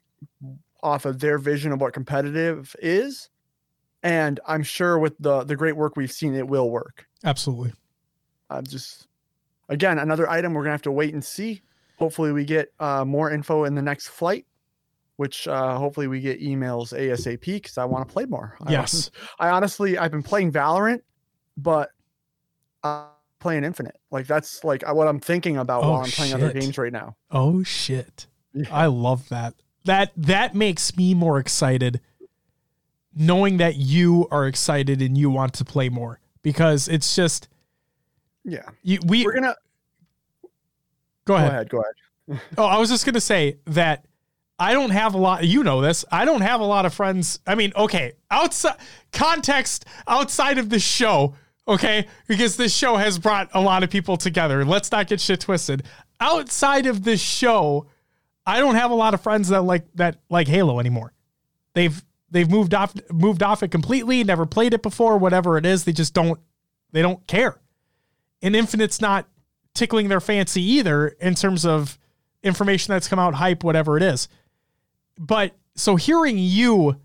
Speaker 2: off of their vision of what competitive is. And I'm sure with the the great work we've seen, it will work.
Speaker 1: absolutely.
Speaker 2: I'm just again another item we're gonna have to wait and see. Hopefully, we get uh, more info in the next flight, which uh, hopefully we get emails ASAP because I want to play more. I
Speaker 1: Yes.
Speaker 2: I honestly, I've been playing Valorant, but uh, playing Infinite. Like that's like what I'm thinking about
Speaker 1: Oh,
Speaker 2: while I'm playing other games right now.
Speaker 1: Oh shit.
Speaker 2: Yeah.
Speaker 1: I love that. That that makes me more excited knowing that you are excited and you want to play more because it's just
Speaker 2: Yeah,
Speaker 1: you, we
Speaker 2: we're gonna
Speaker 1: go
Speaker 2: go
Speaker 1: ahead.
Speaker 2: ahead. Go ahead.
Speaker 1: Oh, I was just going to say that I don't have a lot you know this. I don't have a lot of friends. I mean, okay, outside context outside of this show, okay? Because this show has brought a lot of people together. Let's not get shit twisted. Outside of this show, I don't have a lot of friends that like that like Halo anymore. They've they've moved off moved off it completely, never played it before, whatever it is, they just don't they don't care. And Infinite's not tickling their fancy either in terms of information that's come out, hype, whatever it is. But so hearing you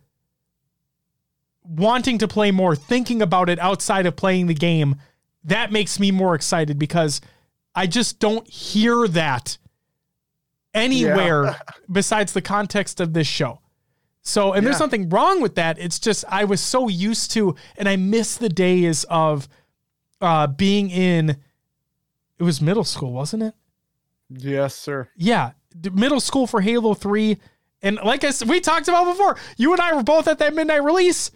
Speaker 1: wanting to play more, thinking about it outside of playing the game, that makes me more excited because I just don't hear that anywhere besides the context of this show. So, and there's
Speaker 2: Yeah.
Speaker 1: nothing wrong with that. It's just I was so used to, and I miss the days of uh, being in. It was middle school, wasn't it?
Speaker 2: Yes, sir.
Speaker 1: Yeah, middle school for Halo 3. And like I said, we talked about before, you and I were both at that midnight release.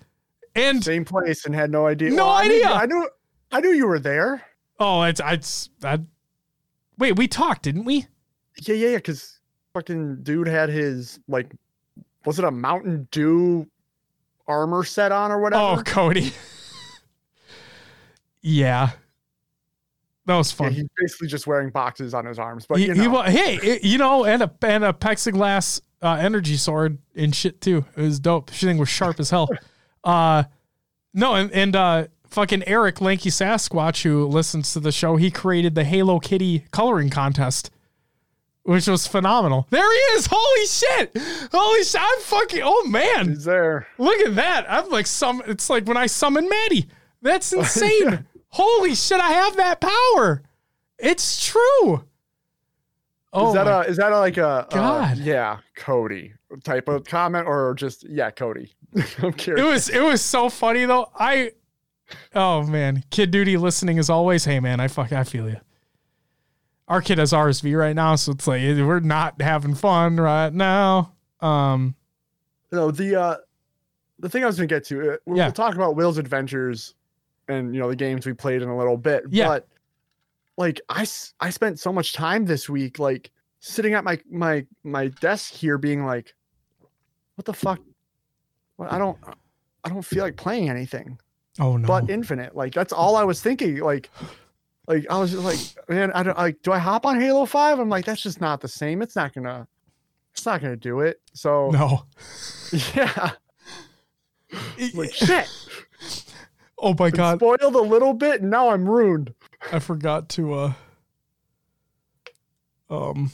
Speaker 1: And
Speaker 2: Same place and had no idea.
Speaker 1: No
Speaker 2: I knew-
Speaker 1: idea.
Speaker 2: I knew. I knew you were there.
Speaker 1: oh, it's it's I, wait, we talked, didn't we?
Speaker 2: Yeah, yeah, yeah. Because fucking dude had his like, was it a Mountain Dew armor set on or whatever?
Speaker 1: Oh, Cody. yeah. That was
Speaker 2: Yeah, he's basically just wearing boxes on his arms. But
Speaker 1: He-
Speaker 2: you
Speaker 1: he
Speaker 2: know,
Speaker 1: wa- hey, you know, and a and a plexiglass uh, energy sword and shit too. It was dope. She thing was sharp as hell. Uh, no, and and uh, fucking Eric Lanky Sasquatch, who listens to the show, he created the Halo Kitty coloring contest, which was phenomenal. There he is! Holy shit! Holy shit! I'm fucking. Oh man,
Speaker 2: he's there.
Speaker 1: look at that! I'm like some. It's like when I summon Maddie. That's insane. Holy shit! I have that power. It's true. Oh
Speaker 2: is that a is that a, like a,
Speaker 1: God.
Speaker 2: yeah Cody type of comment or just yeah Cody? I'm curious.
Speaker 1: it was it was so funny though. I oh man, kid duty listening as always. Hey man, I fuck I feel you. Our kid has RSV right now, so it's like we're not having fun right now. Um,
Speaker 2: no the uh the thing I was gonna get to. uh, We'll,
Speaker 1: Yeah.
Speaker 2: we'll talk about Will's adventures and you know the games we played in a little bit.
Speaker 1: Yeah.
Speaker 2: But like I I spent so much time this week like sitting at my my my desk here being like, what the fuck? Well, I don't uh, I don't feel like playing anything.
Speaker 1: oh no,
Speaker 2: but infinite. Like that's all I was thinking. Like, like I was just like, man, I don't like. Do I hop on Halo Five? I'm like, that's just not the same. It's not gonna, it's not gonna do it. So
Speaker 1: no.
Speaker 2: yeah, like shit.
Speaker 1: oh my god,
Speaker 2: spoiled a little bit, and now I'm ruined.
Speaker 1: I forgot to uh um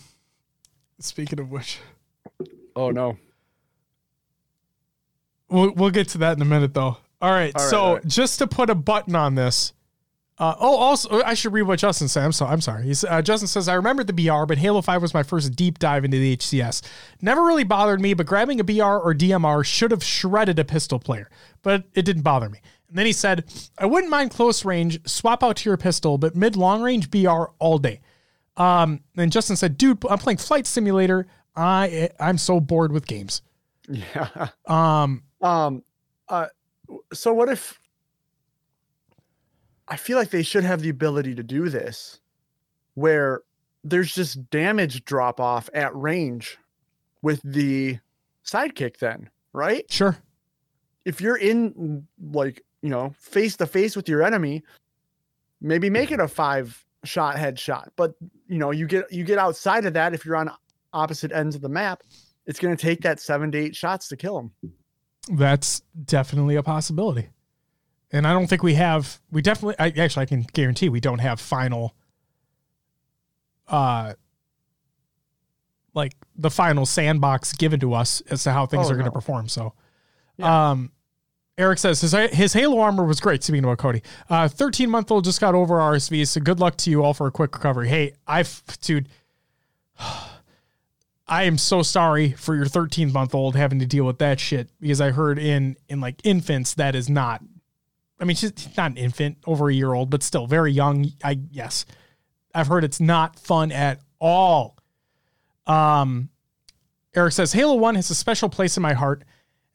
Speaker 1: Speaking of which,
Speaker 2: Oh no.
Speaker 1: we'll we'll get to that in a minute though. All right.
Speaker 2: All right,
Speaker 1: so
Speaker 2: all right.
Speaker 1: just to put a button on this. Uh, oh, also, I should read what Justin said. I'm sorry. I'm sorry. He's, uh, Justin says, I remember the BR, but Halo 5 was my first deep dive into the HCS. Never really bothered me, but grabbing a BR or DMR should have shredded a pistol player, but it didn't bother me. And then he said, I wouldn't mind close range, swap out to your pistol, but mid long range BR all day. Um, and Justin said, dude, I'm playing Flight Simulator. I, I'm so bored with games.
Speaker 2: Yeah.
Speaker 1: Um,
Speaker 2: Um. Uh. So what if? I feel like they should have the ability to do this, where there's just damage drop off at range, with the sidekick. Then right?
Speaker 1: sure.
Speaker 2: If you're in like you know face to face with your enemy, maybe make it a five shot headshot. But you know you get you get outside of that if you're on opposite ends of the map, it's going to take that seven to eight shots to kill them.
Speaker 1: That's definitely a possibility. And I don't think we have we definitely I actually I can guarantee we don't have final uh like the final sandbox given to us as to how things
Speaker 2: Oh,
Speaker 1: are going to perform. So
Speaker 2: Yeah.
Speaker 1: um Eric says his, his Halo armor was great. Speaking about Cody, uh, 13 month old just got over RSV. So good luck to you all for a quick recovery. Hey, I've, dude, I am so sorry for your 13 month old having to deal with that shit because I heard in in like infants that is not. I mean, she's not an infant, over a year old, but still very young. I yes, I've heard it's not fun at all. Um, Eric says Halo One has a special place in my heart,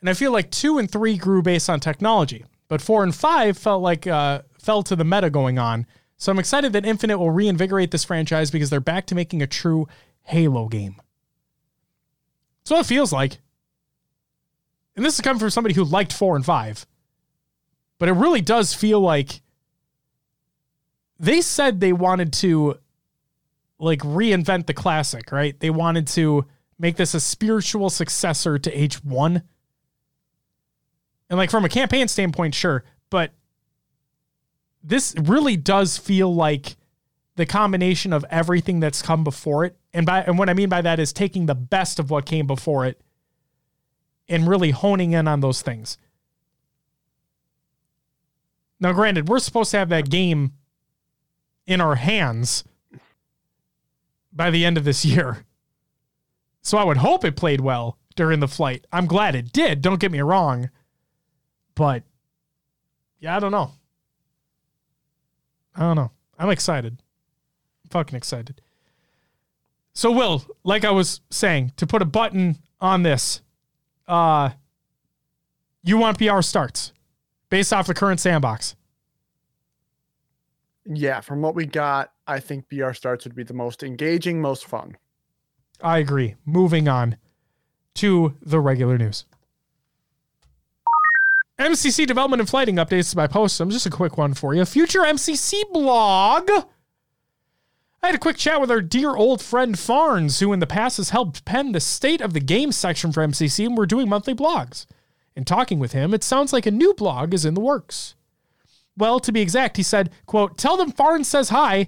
Speaker 1: and I feel like two and three grew based on technology, but four and five felt like uh, fell to the meta going on. So I'm excited that Infinite will reinvigorate this franchise because they're back to making a true Halo game. What it feels like. And this is coming from somebody who liked four and five. But it really does feel like they said they wanted to like reinvent the classic, right? They wanted to make this a spiritual successor to H1. And like from a campaign standpoint, sure, but this really does feel like the combination of everything that's come before it. And by and what I mean by that is taking the best of what came before it and really honing in on those things. Now, granted, we're supposed to have that game in our hands by the end of this year. So I would hope it played well during the flight. I'm glad it did. Don't get me wrong. But yeah, I don't know. I don't know. I'm excited. I'm fucking excited. So Will, like I was saying, to put a button on this, uh you want BR starts based off the current sandbox.
Speaker 2: Yeah, from what we got, I think BR starts would be the most engaging, most fun.
Speaker 1: I agree. Moving on to the regular news. MCC development and flighting updates by Postum. Just a quick one for you. Future MCC blog. I had a quick chat with our dear old friend Farns, who in the past has helped pen the state of the game section for MCC, and we're doing monthly blogs. In talking with him, it sounds like a new blog is in the works. Well, to be exact, he said, quote, tell them Farns says hi,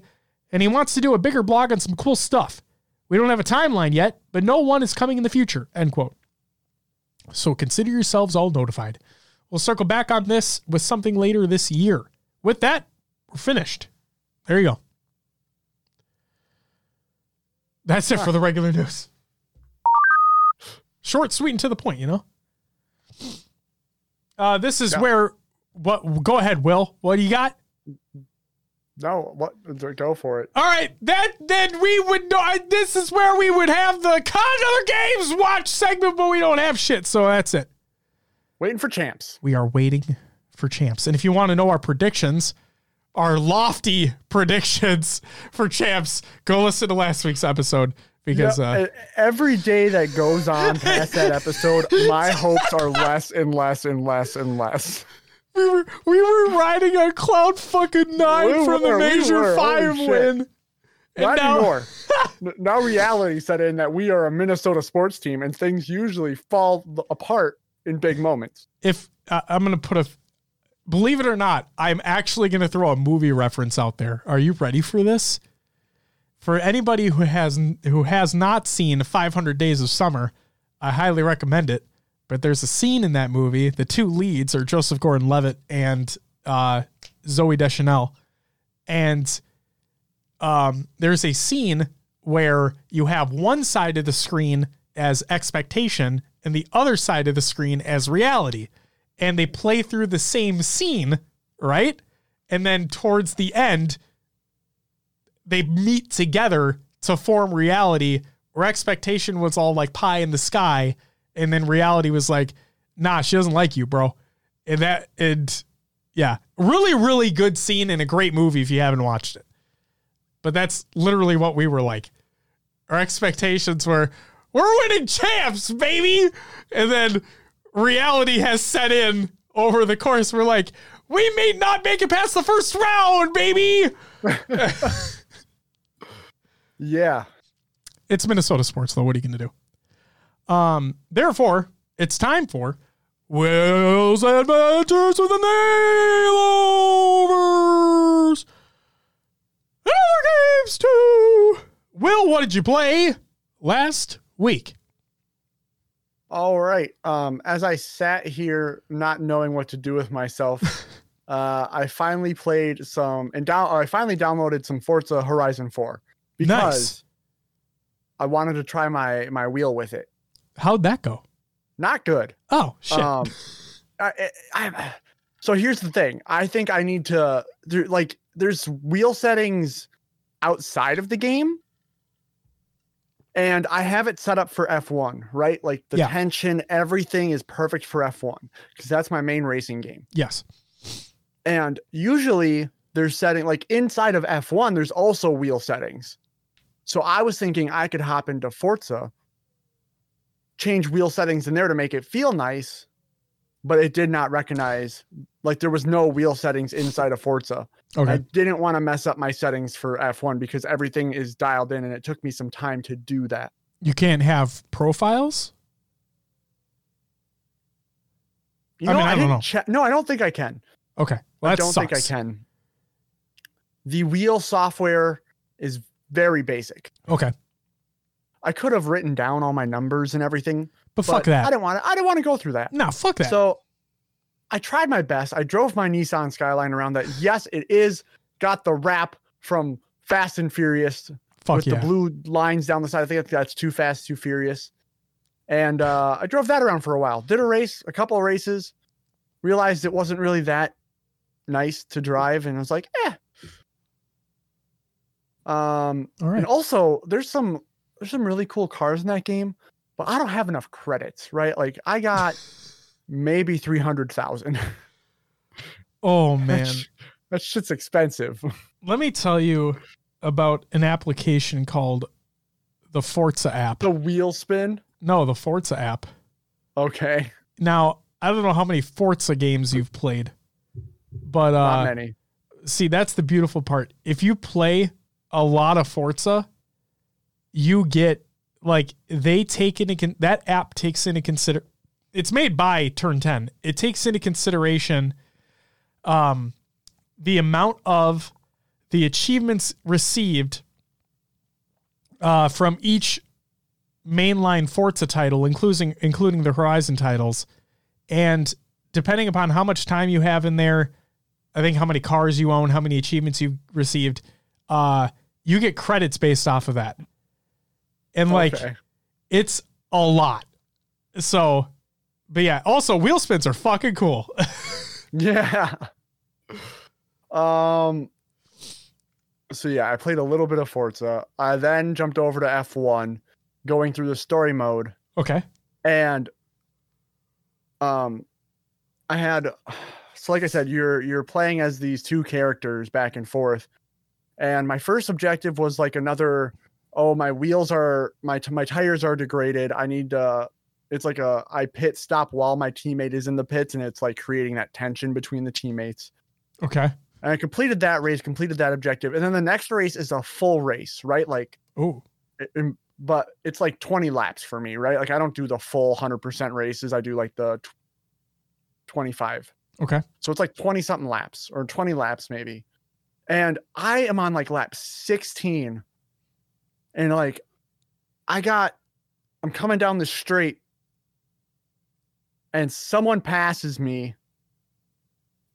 Speaker 1: and he wants to do a bigger blog on some cool stuff. We don't have a timeline yet, but no one is coming in the future, end quote. So consider yourselves all notified. We'll circle back on this with something later this year. With that, we're finished. There you go. That's it for the regular news. Short, sweet, and to the point, you know? Uh, this is
Speaker 2: Yeah.
Speaker 1: where what go ahead, Will. What do you got?
Speaker 2: No, what? Go for it.
Speaker 1: All right, that then we would know. This is where we would have the Con Other Games watch segment, but we don't have shit, so that's it.
Speaker 2: Waiting for champs.
Speaker 1: We are waiting for champs, and if you want to know our predictions, our lofty predictions for champs, go listen to last week's episode because uh,
Speaker 2: every day that goes on past that episode, my hopes are less and less and less and less.
Speaker 1: we were we were riding on cloud fucking nine
Speaker 2: We
Speaker 1: from the
Speaker 2: were, we
Speaker 1: major
Speaker 2: holy
Speaker 1: five
Speaker 2: shit.
Speaker 1: win. And
Speaker 2: Not
Speaker 1: now-
Speaker 2: anymore. Now reality set in that we are a Minnesota sports team, and things usually fall apart in big moments.
Speaker 1: if uh, I'm going to put a, believe it or not, I'm actually going to throw a movie reference out there. Are you ready for this? for anybody who has who has not seen 500 Days of Summer, I highly recommend it. But there's a scene in that movie. The two leads are Joseph Gordon-Levitt and uh, Zooey Deschanel, and um, there's a scene where you have one side of the screen as expectation and the other side of the screen as reality, and they play through the same scene, right? And then towards the end, they meet together to form reality where expectation was all like pie in the sky and then reality was like nah she doesn't like you bro. And that and yeah really really good scene and a great movie if you haven't watched it. But that's literally what we were like. Our expectations were we're winning champs baby and then reality has set in over the course we're like we may not make it past the first round baby
Speaker 2: Yeah.
Speaker 1: it's Minnesota sports, though. What are you going to do? Um, therefore, it's time for Will's Adventures with the Nailovers. And other games too. Will, what did you play last week?
Speaker 2: All right. Um, as I sat here not knowing what to do with myself, uh, I finally played some and down. I finally downloaded some Forza Horizon 4 because
Speaker 1: Nice.
Speaker 2: I wanted to try my my wheel with it.
Speaker 1: How'd that go?
Speaker 2: Not good.
Speaker 1: Oh shit!
Speaker 2: Um, I, I, I- so here's the thing. I think I need to there, like. There's wheel settings outside of the game, and I have it set up for F1. Right, like the
Speaker 1: Yeah.
Speaker 2: tension, everything is perfect for F1 because that's my main racing game.
Speaker 1: yes.
Speaker 2: And usually there's setting like inside of F1. There's also wheel settings. So I was thinking I could hop into Forza, change wheel settings in there to make it feel nice, but it did not recognize like there was no wheel settings inside of Forza.
Speaker 1: Okay.
Speaker 2: I didn't want to mess up my settings for F1 because everything is dialed in and it took me some time to do that.
Speaker 1: You can't have profiles.
Speaker 2: You
Speaker 1: I mean, I don't know.
Speaker 2: check. No, I don't think I can.
Speaker 1: Okay. Well,
Speaker 2: I don't
Speaker 1: sucks.
Speaker 2: think I can. The wheel software is very basic.
Speaker 1: Okay.
Speaker 2: I could have written down all my numbers and everything,
Speaker 1: But,
Speaker 2: but
Speaker 1: fuck that.
Speaker 2: I didn't want to. I didn't want to go through that.
Speaker 1: no, fuck that.
Speaker 2: So I tried my best. I drove my Nissan Skyline around that. Yes, it is got the wrap from Fast and Furious
Speaker 1: fuck
Speaker 2: with
Speaker 1: yeah.
Speaker 2: the blue lines down the side. I think that's Too Fast, Too Furious. And uh, I drove that around for a while. Did a race, a couple of races. Realized it wasn't really that nice to drive, and I was like, eh. Um,
Speaker 1: All right.
Speaker 2: and also, there's some there's some really cool cars in that game, but I don't have enough credits, right? Like I got maybe three hundred thousand.
Speaker 1: Oh man.
Speaker 2: that shit's expensive.
Speaker 1: Let me tell you about an application called the Forza app.
Speaker 2: the wheel spin.
Speaker 1: No, the Forza app.
Speaker 2: Okay,
Speaker 1: Now, I don't know how many Forza games you've played, but
Speaker 2: not
Speaker 1: uh,
Speaker 2: many.
Speaker 1: see, that's the beautiful part. If you play a lot of Forza, you get like they take into con- that app takes into consider. It's made by Turn Ten. It takes into consideration, um, the amount of the achievements received uh, from each mainline Forza title, including including the Horizon titles, and depending upon how much time you have in there, I think how many cars you own, how many achievements you've received, uh, you get credits based off of that, and like
Speaker 2: Okay.
Speaker 1: it's a lot. So, but yeah, also wheel spins are fucking cool.
Speaker 2: Yeah. Um. So yeah, I played a little bit of Forza. I then jumped over to F1, going through the story mode,
Speaker 1: okay.
Speaker 2: and um, I had so like I said, you're you're playing as these two characters back and forth, and my first objective was like another. Oh, my wheels are my my tires are degraded. I need to. It's like a I pit stop while my teammate is in the pits, and it's like creating that tension between the teammates.
Speaker 1: Okay.
Speaker 2: And I completed that race, completed that objective, and then the next race is a full race, right? Like
Speaker 1: Oh,
Speaker 2: but it's like 20 laps for me, right? Like I don't do the full 100% races. I do like the tw- 25.
Speaker 1: okay.
Speaker 2: So it's like 20 something laps or 20 laps maybe. And I am on like lap 16 and like I got I'm coming down the straight and someone passes me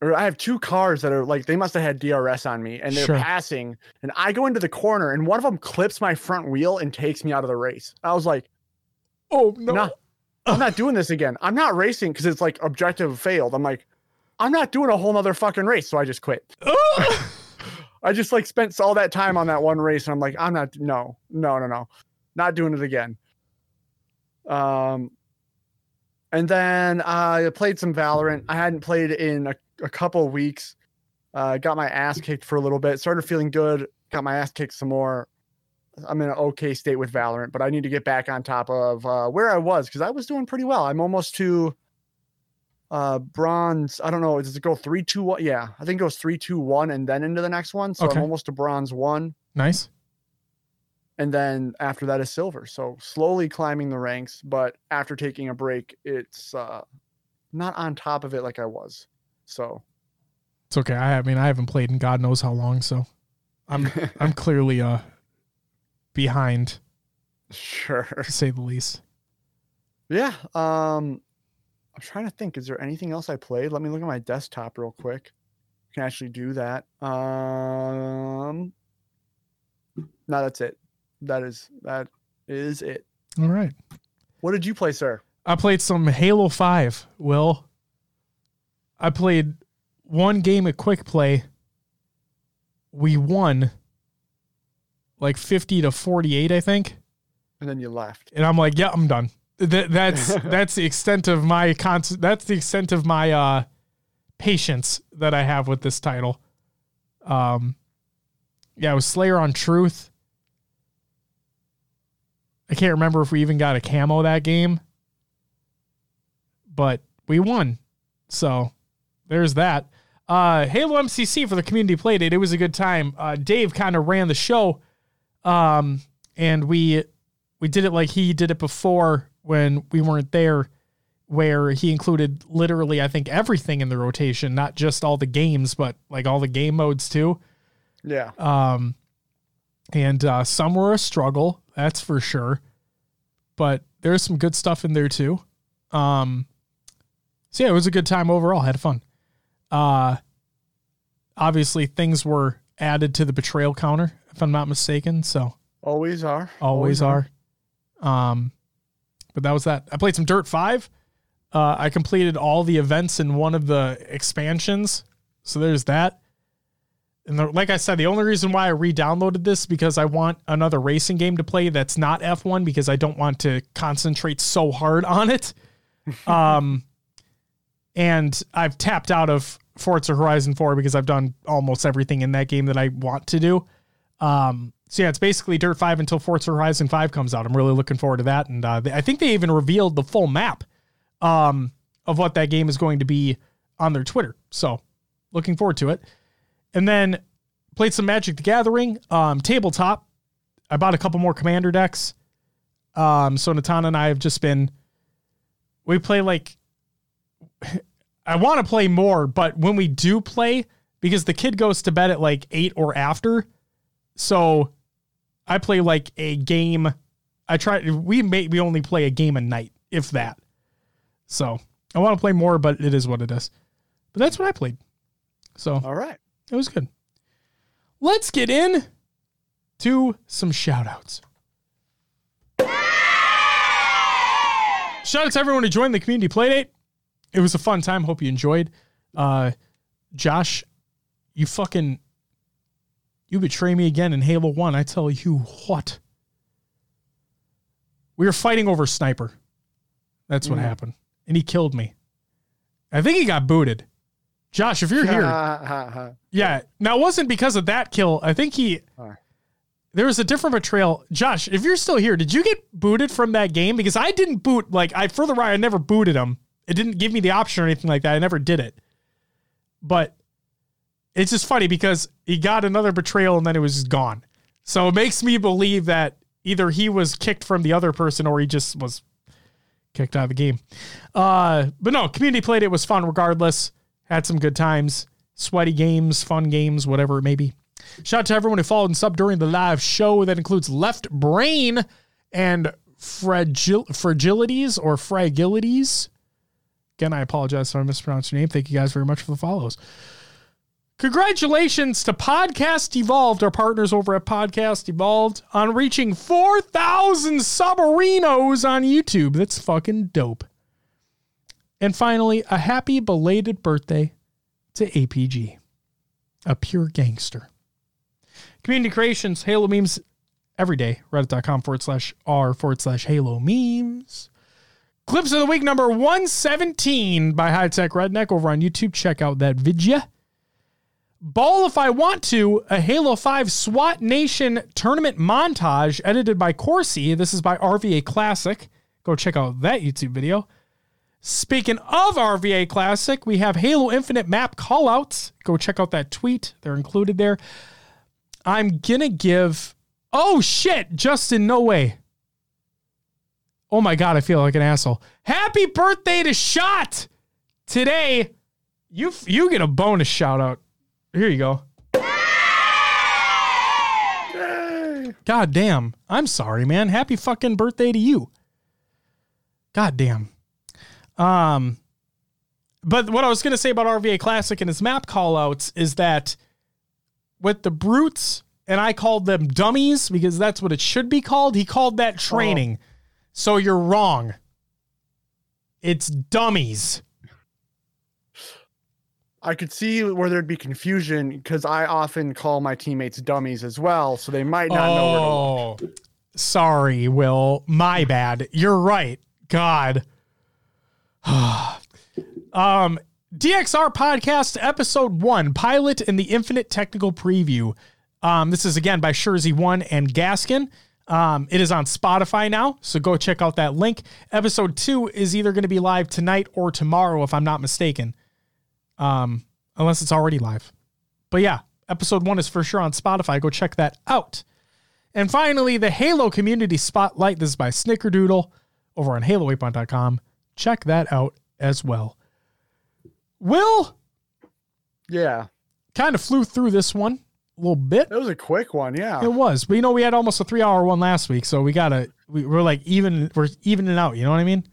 Speaker 2: or I have two cars that are like they must have had DRS on me and they're
Speaker 1: Sure.
Speaker 2: passing and I go into the corner and one of them clips my front wheel and takes me out of the race. I was like,
Speaker 1: Oh no.
Speaker 2: "No, I'm not doing this again. I'm not racing because it's like objective failed. I'm like, I'm not doing a whole nother fucking race. So I just quit. I just like spent all that time on that one race and I'm like, I'm not no, no, no, no. Not doing it again. Um and then I played some Valorant. I hadn't played in a, a couple of weeks. Uh got my ass kicked for a little bit, started feeling good, got my ass kicked some more. I'm in an okay state with Valorant, but I need to get back on top of uh, where I was because I was doing pretty well. I'm almost to uh bronze. I don't know. Does it go three, two, one? Yeah, I think it goes three, two, one, and then into the next one. So
Speaker 1: Okay.
Speaker 2: I'm almost to bronze one,
Speaker 1: nice.
Speaker 2: And then after that is silver. So slowly climbing the ranks, but after taking a break, it's uh not on top of it like I was. So
Speaker 1: It's okay. I, I mean, I haven't played in God knows how long, so I'm I'm clearly uh behind
Speaker 2: sure.
Speaker 1: to say the least.
Speaker 2: Yeah. Um, I'm trying to think. Is there anything else I played? Let me look at my desktop real quick. I can actually do that. Um, no, that's it. That is that is it.
Speaker 1: All right.
Speaker 2: What did you play, sir?
Speaker 1: I played some Halo 5, Will. I played one game at quick play. We won like 50 to 48, I think.
Speaker 2: And then you left.
Speaker 1: And I'm like, yeah, I'm done. That, that's that's the extent of my con- that's the extent of my uh patience that I have with this title. Um yeah, it was Slayer on Truth. I can't remember if we even got a camo that game. But we won. So there's that. Uh Halo MCC for the community played it. It was a good time. Uh Dave kind of ran the show. Um and we we did it like he did it before when we weren't there where he included literally I think everything in the rotation, not just all the games, but like all the game modes too.
Speaker 2: Yeah.
Speaker 1: Um, and uh, some were a struggle, that's for sure. But there's some good stuff in there too. Um, so yeah, it was a good time overall. Had fun. Uh, obviously things were added to the betrayal counter, if I'm not mistaken. So
Speaker 2: Always are.
Speaker 1: always are. Um, but that was that. I played some Dirt Five. Uh, I completed all the events in one of the expansions, so there's that. And the, like I said, the only reason why I re-downloaded this is because I want another racing game to play that's not F1 because I don't want to concentrate so hard on it. Um, and I've tapped out of Forza Horizon 4 because I've done almost everything in that game that I want to do. Um, so yeah, it's basically Dirt 5 until Forza Horizon 5 comes out. I'm really looking forward to that. And uh, I think they even revealed the full map um, of what that game is going to be on their Twitter. So looking forward to it. And then played some Magic the Gathering um, tabletop. I bought a couple more Commander decks. Um, so Natana and I have just been, we play like, I want to play more, but when we do play, because the kid goes to bed at like eight or after, so I play like a game. I try. We may we only play a game a night, if that. So I want to play more, but it is what it is. But that's what I played. So
Speaker 2: All right.
Speaker 1: It was good. Let's get in to some shout outs. Shout out to everyone who joined the community playdate. It was a fun time. Hope you enjoyed. Uh, Josh, you fucking you betray me again in Halo 1. I tell you what. We were fighting over sniper. That's what
Speaker 2: Mm.
Speaker 1: happened. And he killed me. I think he got booted. Josh, if you're here, yeah. Now it wasn't because of that kill. I think he there was a different betrayal. Josh, if you're still here, did you get booted from that game? Because I didn't boot like I further right, I never booted him. It didn't give me the option or anything like that. I never did it. But it's just funny because he got another betrayal and then it was just gone. So it makes me believe that either he was kicked from the other person or he just was kicked out of the game. Uh, but no, community played it was fun regardless. Had some good times, sweaty games, fun games, whatever it may be. Shout out to everyone who followed and subbed during the live show. That includes Left Brain and Fragil- Fragilities or Fragilities. Again, I apologize if I mispronounced your name. Thank you guys very much for the follows. Congratulations to Podcast Evolved, our partners over at Podcast Evolved, on reaching 4,000 submarinos on YouTube. That's fucking dope. And finally, a happy belated birthday to APG, a pure gangster. Community creations, Halo memes every day. Reddit.com forward slash r forward slash Halo memes. Clips of the week number 117 by High Tech Redneck over on YouTube. Check out that video. Ball If I Want to, a Halo 5 SWAT Nation tournament montage edited by Corsi. This is by RVA Classic. Go check out that YouTube video. Speaking of RVA Classic, we have Halo Infinite map callouts. Go check out that tweet. They're included there. I'm going to give. Oh, shit. Justin, no way. Oh my God, I feel like an asshole. Happy birthday to Shot today. You, you get a bonus shout out. Here you go. God damn. I'm sorry, man. Happy fucking birthday to you. God damn. Um, but what I was going to say about RVA Classic and his map callouts is that with the brutes, and I called them dummies because that's what it should be called. He called that training. Oh. So you're wrong. It's dummies.
Speaker 2: I could see where there'd be confusion because I often call my teammates dummies as well, so they might not oh, know where to look. Oh,
Speaker 1: sorry, Will. My bad. You're right. God. um, DXR podcast episode one, pilot and the infinite technical preview. Um, this is again by Shurzy One and Gaskin. Um, it is on Spotify now, so go check out that link. Episode two is either going to be live tonight or tomorrow, if I'm not mistaken um, unless it's already live. But yeah, episode one is for sure on Spotify. Go check that out. And finally, the Halo Community Spotlight. This is by Snickerdoodle over on HaloWaypoint.com. Check that out as well. Will?
Speaker 2: Yeah.
Speaker 1: Kind of flew through this one a little bit.
Speaker 2: It was a quick one, yeah.
Speaker 1: It was. But you know, we had almost a three hour one last week, so we gotta we, we're like even we're evening out, you know what I mean?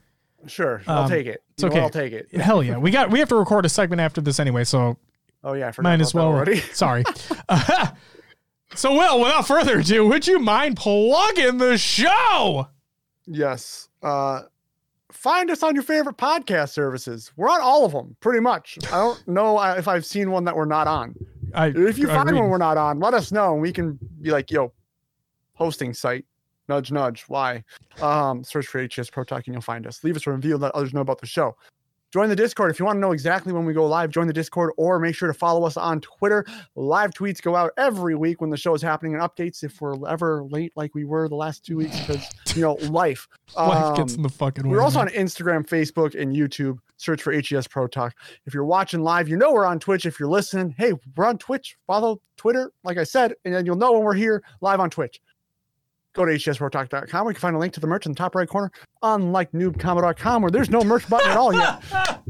Speaker 2: Sure, I'll um, take it.
Speaker 1: It's okay.
Speaker 2: I'll take it.
Speaker 1: Hell yeah, we got we have to record a segment after this anyway, so
Speaker 2: oh yeah,
Speaker 1: might as well. Already. Sorry. uh, so, Will, without further ado, would you mind plugging the show?
Speaker 2: Yes. Uh, find us on your favorite podcast services. We're on all of them, pretty much. I don't know if I've seen one that we're not on. I, if you find one we're not on, let us know, and we can be like, "Yo, hosting site, nudge, nudge. Why? Um, search for HS Pro Talk and you'll find us. Leave us a review, let others know about the show. Join the Discord if you want to know exactly when we go live. Join the Discord or make sure to follow us on Twitter. Live tweets go out every week when the show is happening and updates if we're ever late like we were the last two weeks because you know life.
Speaker 1: life um, gets in the fucking way.
Speaker 2: We're also on Instagram, Facebook, and YouTube. Search for HES Pro Talk. If you're watching live, you know we're on Twitch. If you're listening, hey, we're on Twitch. Follow Twitter, like I said, and then you'll know when we're here live on Twitch go to hsprotalk.com where you can find a link to the merch in the top right corner, unlike noobcombo.com where there's no merch button at all yet.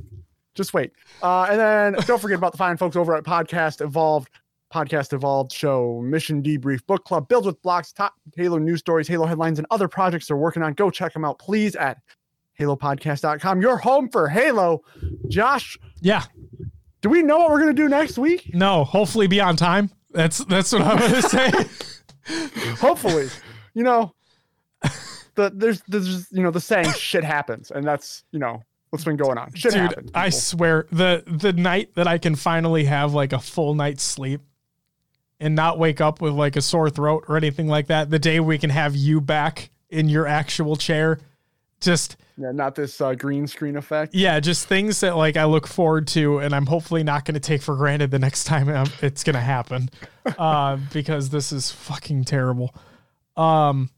Speaker 2: Just wait. Uh, and then don't forget about the fine folks over at Podcast Evolved, Podcast Evolved Show, Mission Debrief, Book Club, Builds with Blocks, top Halo news stories, Halo headlines, and other projects they're working on. Go check them out, please, at halopodcast.com. Your home for Halo. Josh.
Speaker 1: Yeah.
Speaker 2: Do we know what we're going to do next week?
Speaker 1: No, hopefully be on time. That's that's what I'm going to say.
Speaker 2: hopefully you know, the there's there's you know the saying shit happens, and that's you know what's been going on. Shit Dude, happens.
Speaker 1: I swear the the night that I can finally have like a full night's sleep and not wake up with like a sore throat or anything like that, the day we can have you back in your actual chair, just
Speaker 2: yeah, not this uh, green screen effect.
Speaker 1: Yeah, just things that like I look forward to, and I'm hopefully not going to take for granted the next time um, it's going to happen, uh, because this is fucking terrible. Um,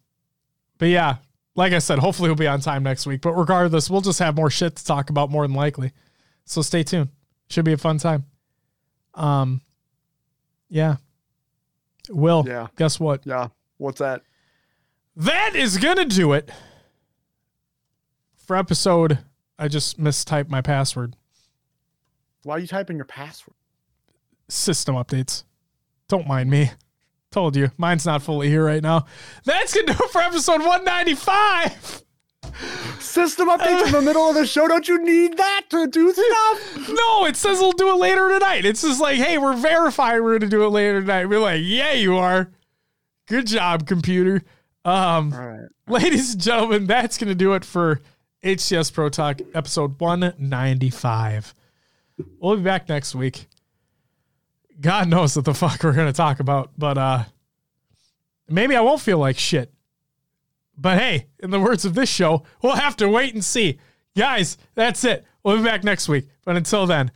Speaker 1: but yeah, like I said, hopefully we'll be on time next week. But regardless, we'll just have more shit to talk about more than likely. So stay tuned. Should be a fun time. Um, yeah. Will. Yeah. Guess what?
Speaker 2: Yeah. What's that?
Speaker 1: That is gonna do it for episode. I just mistyped my password.
Speaker 2: Why are you typing your password?
Speaker 1: System updates. Don't mind me. Told you, mine's not fully here right now. That's gonna do it for episode 195.
Speaker 2: System updates in the middle of the show. Don't you need that to do stuff?
Speaker 1: No, it says we'll do it later tonight. It's just like, hey, we're verifying we're gonna do it later tonight. We're like, yeah, you are. Good job, computer. Um,
Speaker 2: All right.
Speaker 1: ladies and gentlemen, that's gonna do it for HCS Pro Talk episode 195. We'll be back next week. God knows what the fuck we're gonna talk about, but uh maybe I won't feel like shit. But hey, in the words of this show, we'll have to wait and see. Guys, that's it. We'll be back next week. But until then,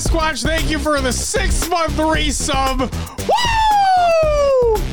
Speaker 1: Sasquatch, thank you for the six month resub. Woo!